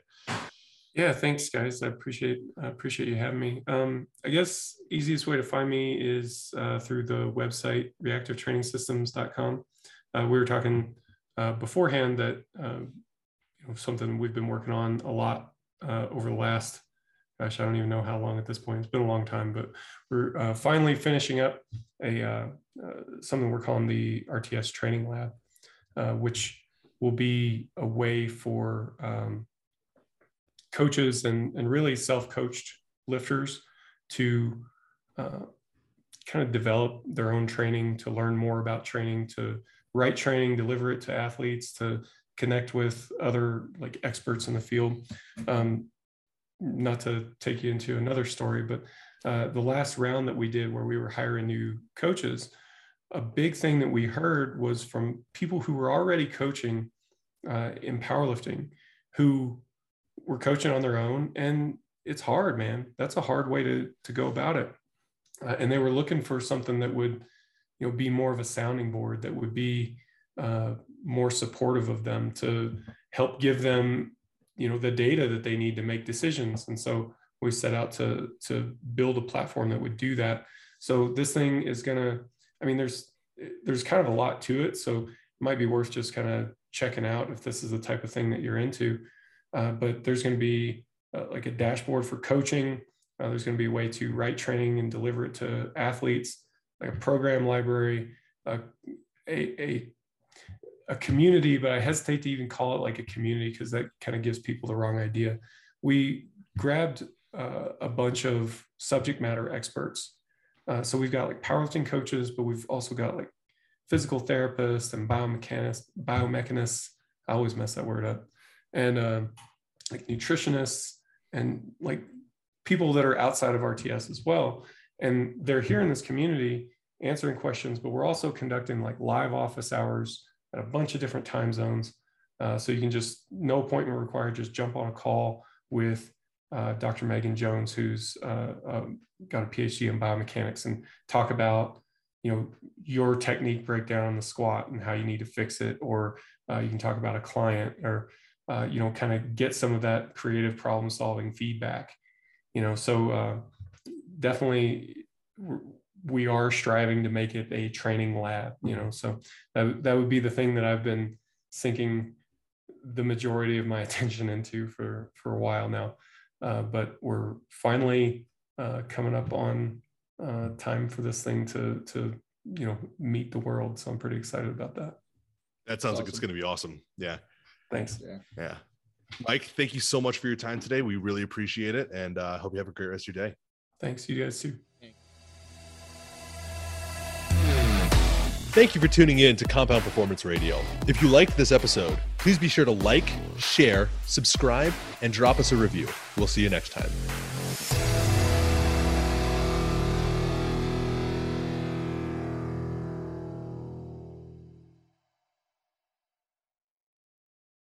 Yeah, thanks, guys. I appreciate I appreciate you having me. Um, I guess easiest way to find me is uh, through the website reactivetrainingsystems.com. Uh, we were talking uh, beforehand that uh, you know, something we've been working on a lot uh, over the last gosh, I don't even know how long at this point. It's been a long time, but we're uh, finally finishing up a uh, uh, something we're calling the RTS Training Lab, uh, which will be a way for um, coaches and, and really self-coached lifters to uh, kind of develop their own training, to learn more about training, to write training, deliver it to athletes, to connect with other like experts in the field. Um, not to take you into another story, but uh, the last round that we did where we were hiring new coaches, a big thing that we heard was from people who were already coaching uh, in powerlifting who were coaching on their own. And it's hard, man. That's a hard way to, to go about it. Uh, and they were looking for something that would, you know, be more of a sounding board that would be uh, more supportive of them to help give them you know the data that they need to make decisions. And so we set out to to build a platform that would do that. So this thing is going to i mean there's there's kind of a lot to it. So it might be worth just kind of checking out if this is the type of thing that you're into. Uh, but there's going to be uh, like a dashboard for coaching. Uh, there's going to be a way to write training and deliver it to athletes like a program library a, a a community, but I hesitate to even call it like a community because that kind of gives people the wrong idea. We grabbed uh, a bunch of subject matter experts. Uh, so we've got like powerlifting coaches, but we've also got like physical therapists and biomechanists, biomechanists, I always mess that word up. And uh, like nutritionists and like people that are outside of RTS as well. And they're here in this community answering questions, but we're also conducting like live office hours at a bunch of different time zones. Uh, so you can just, no appointment required, just jump on a call with uh, Dr. Megan Jones, who's uh, um, got a PhD in biomechanics, and talk about you know your technique breakdown on the squat and how you need to fix it, or uh, you can talk about a client, or uh, you know kind of get some of that creative problem solving feedback. You know, so uh, definitely we are striving to make it a training lab. You know, so that that would be the thing that I've been sinking the majority of my attention into for for a while now. Uh, but we're finally uh, coming up on uh, time for this thing to to you know meet the world. So I'm pretty excited about that. That sounds awesome. like it's going to be awesome. Yeah. Thanks. Yeah. Yeah. Mike, thank you so much for your time today. We really appreciate it, and I uh, hope you have a great rest of your day. Thanks. You guys too. Thank you for tuning in to Compound Performance Radio. If you liked this episode, please be sure to like, share, subscribe, and drop us a review. We'll see you next time.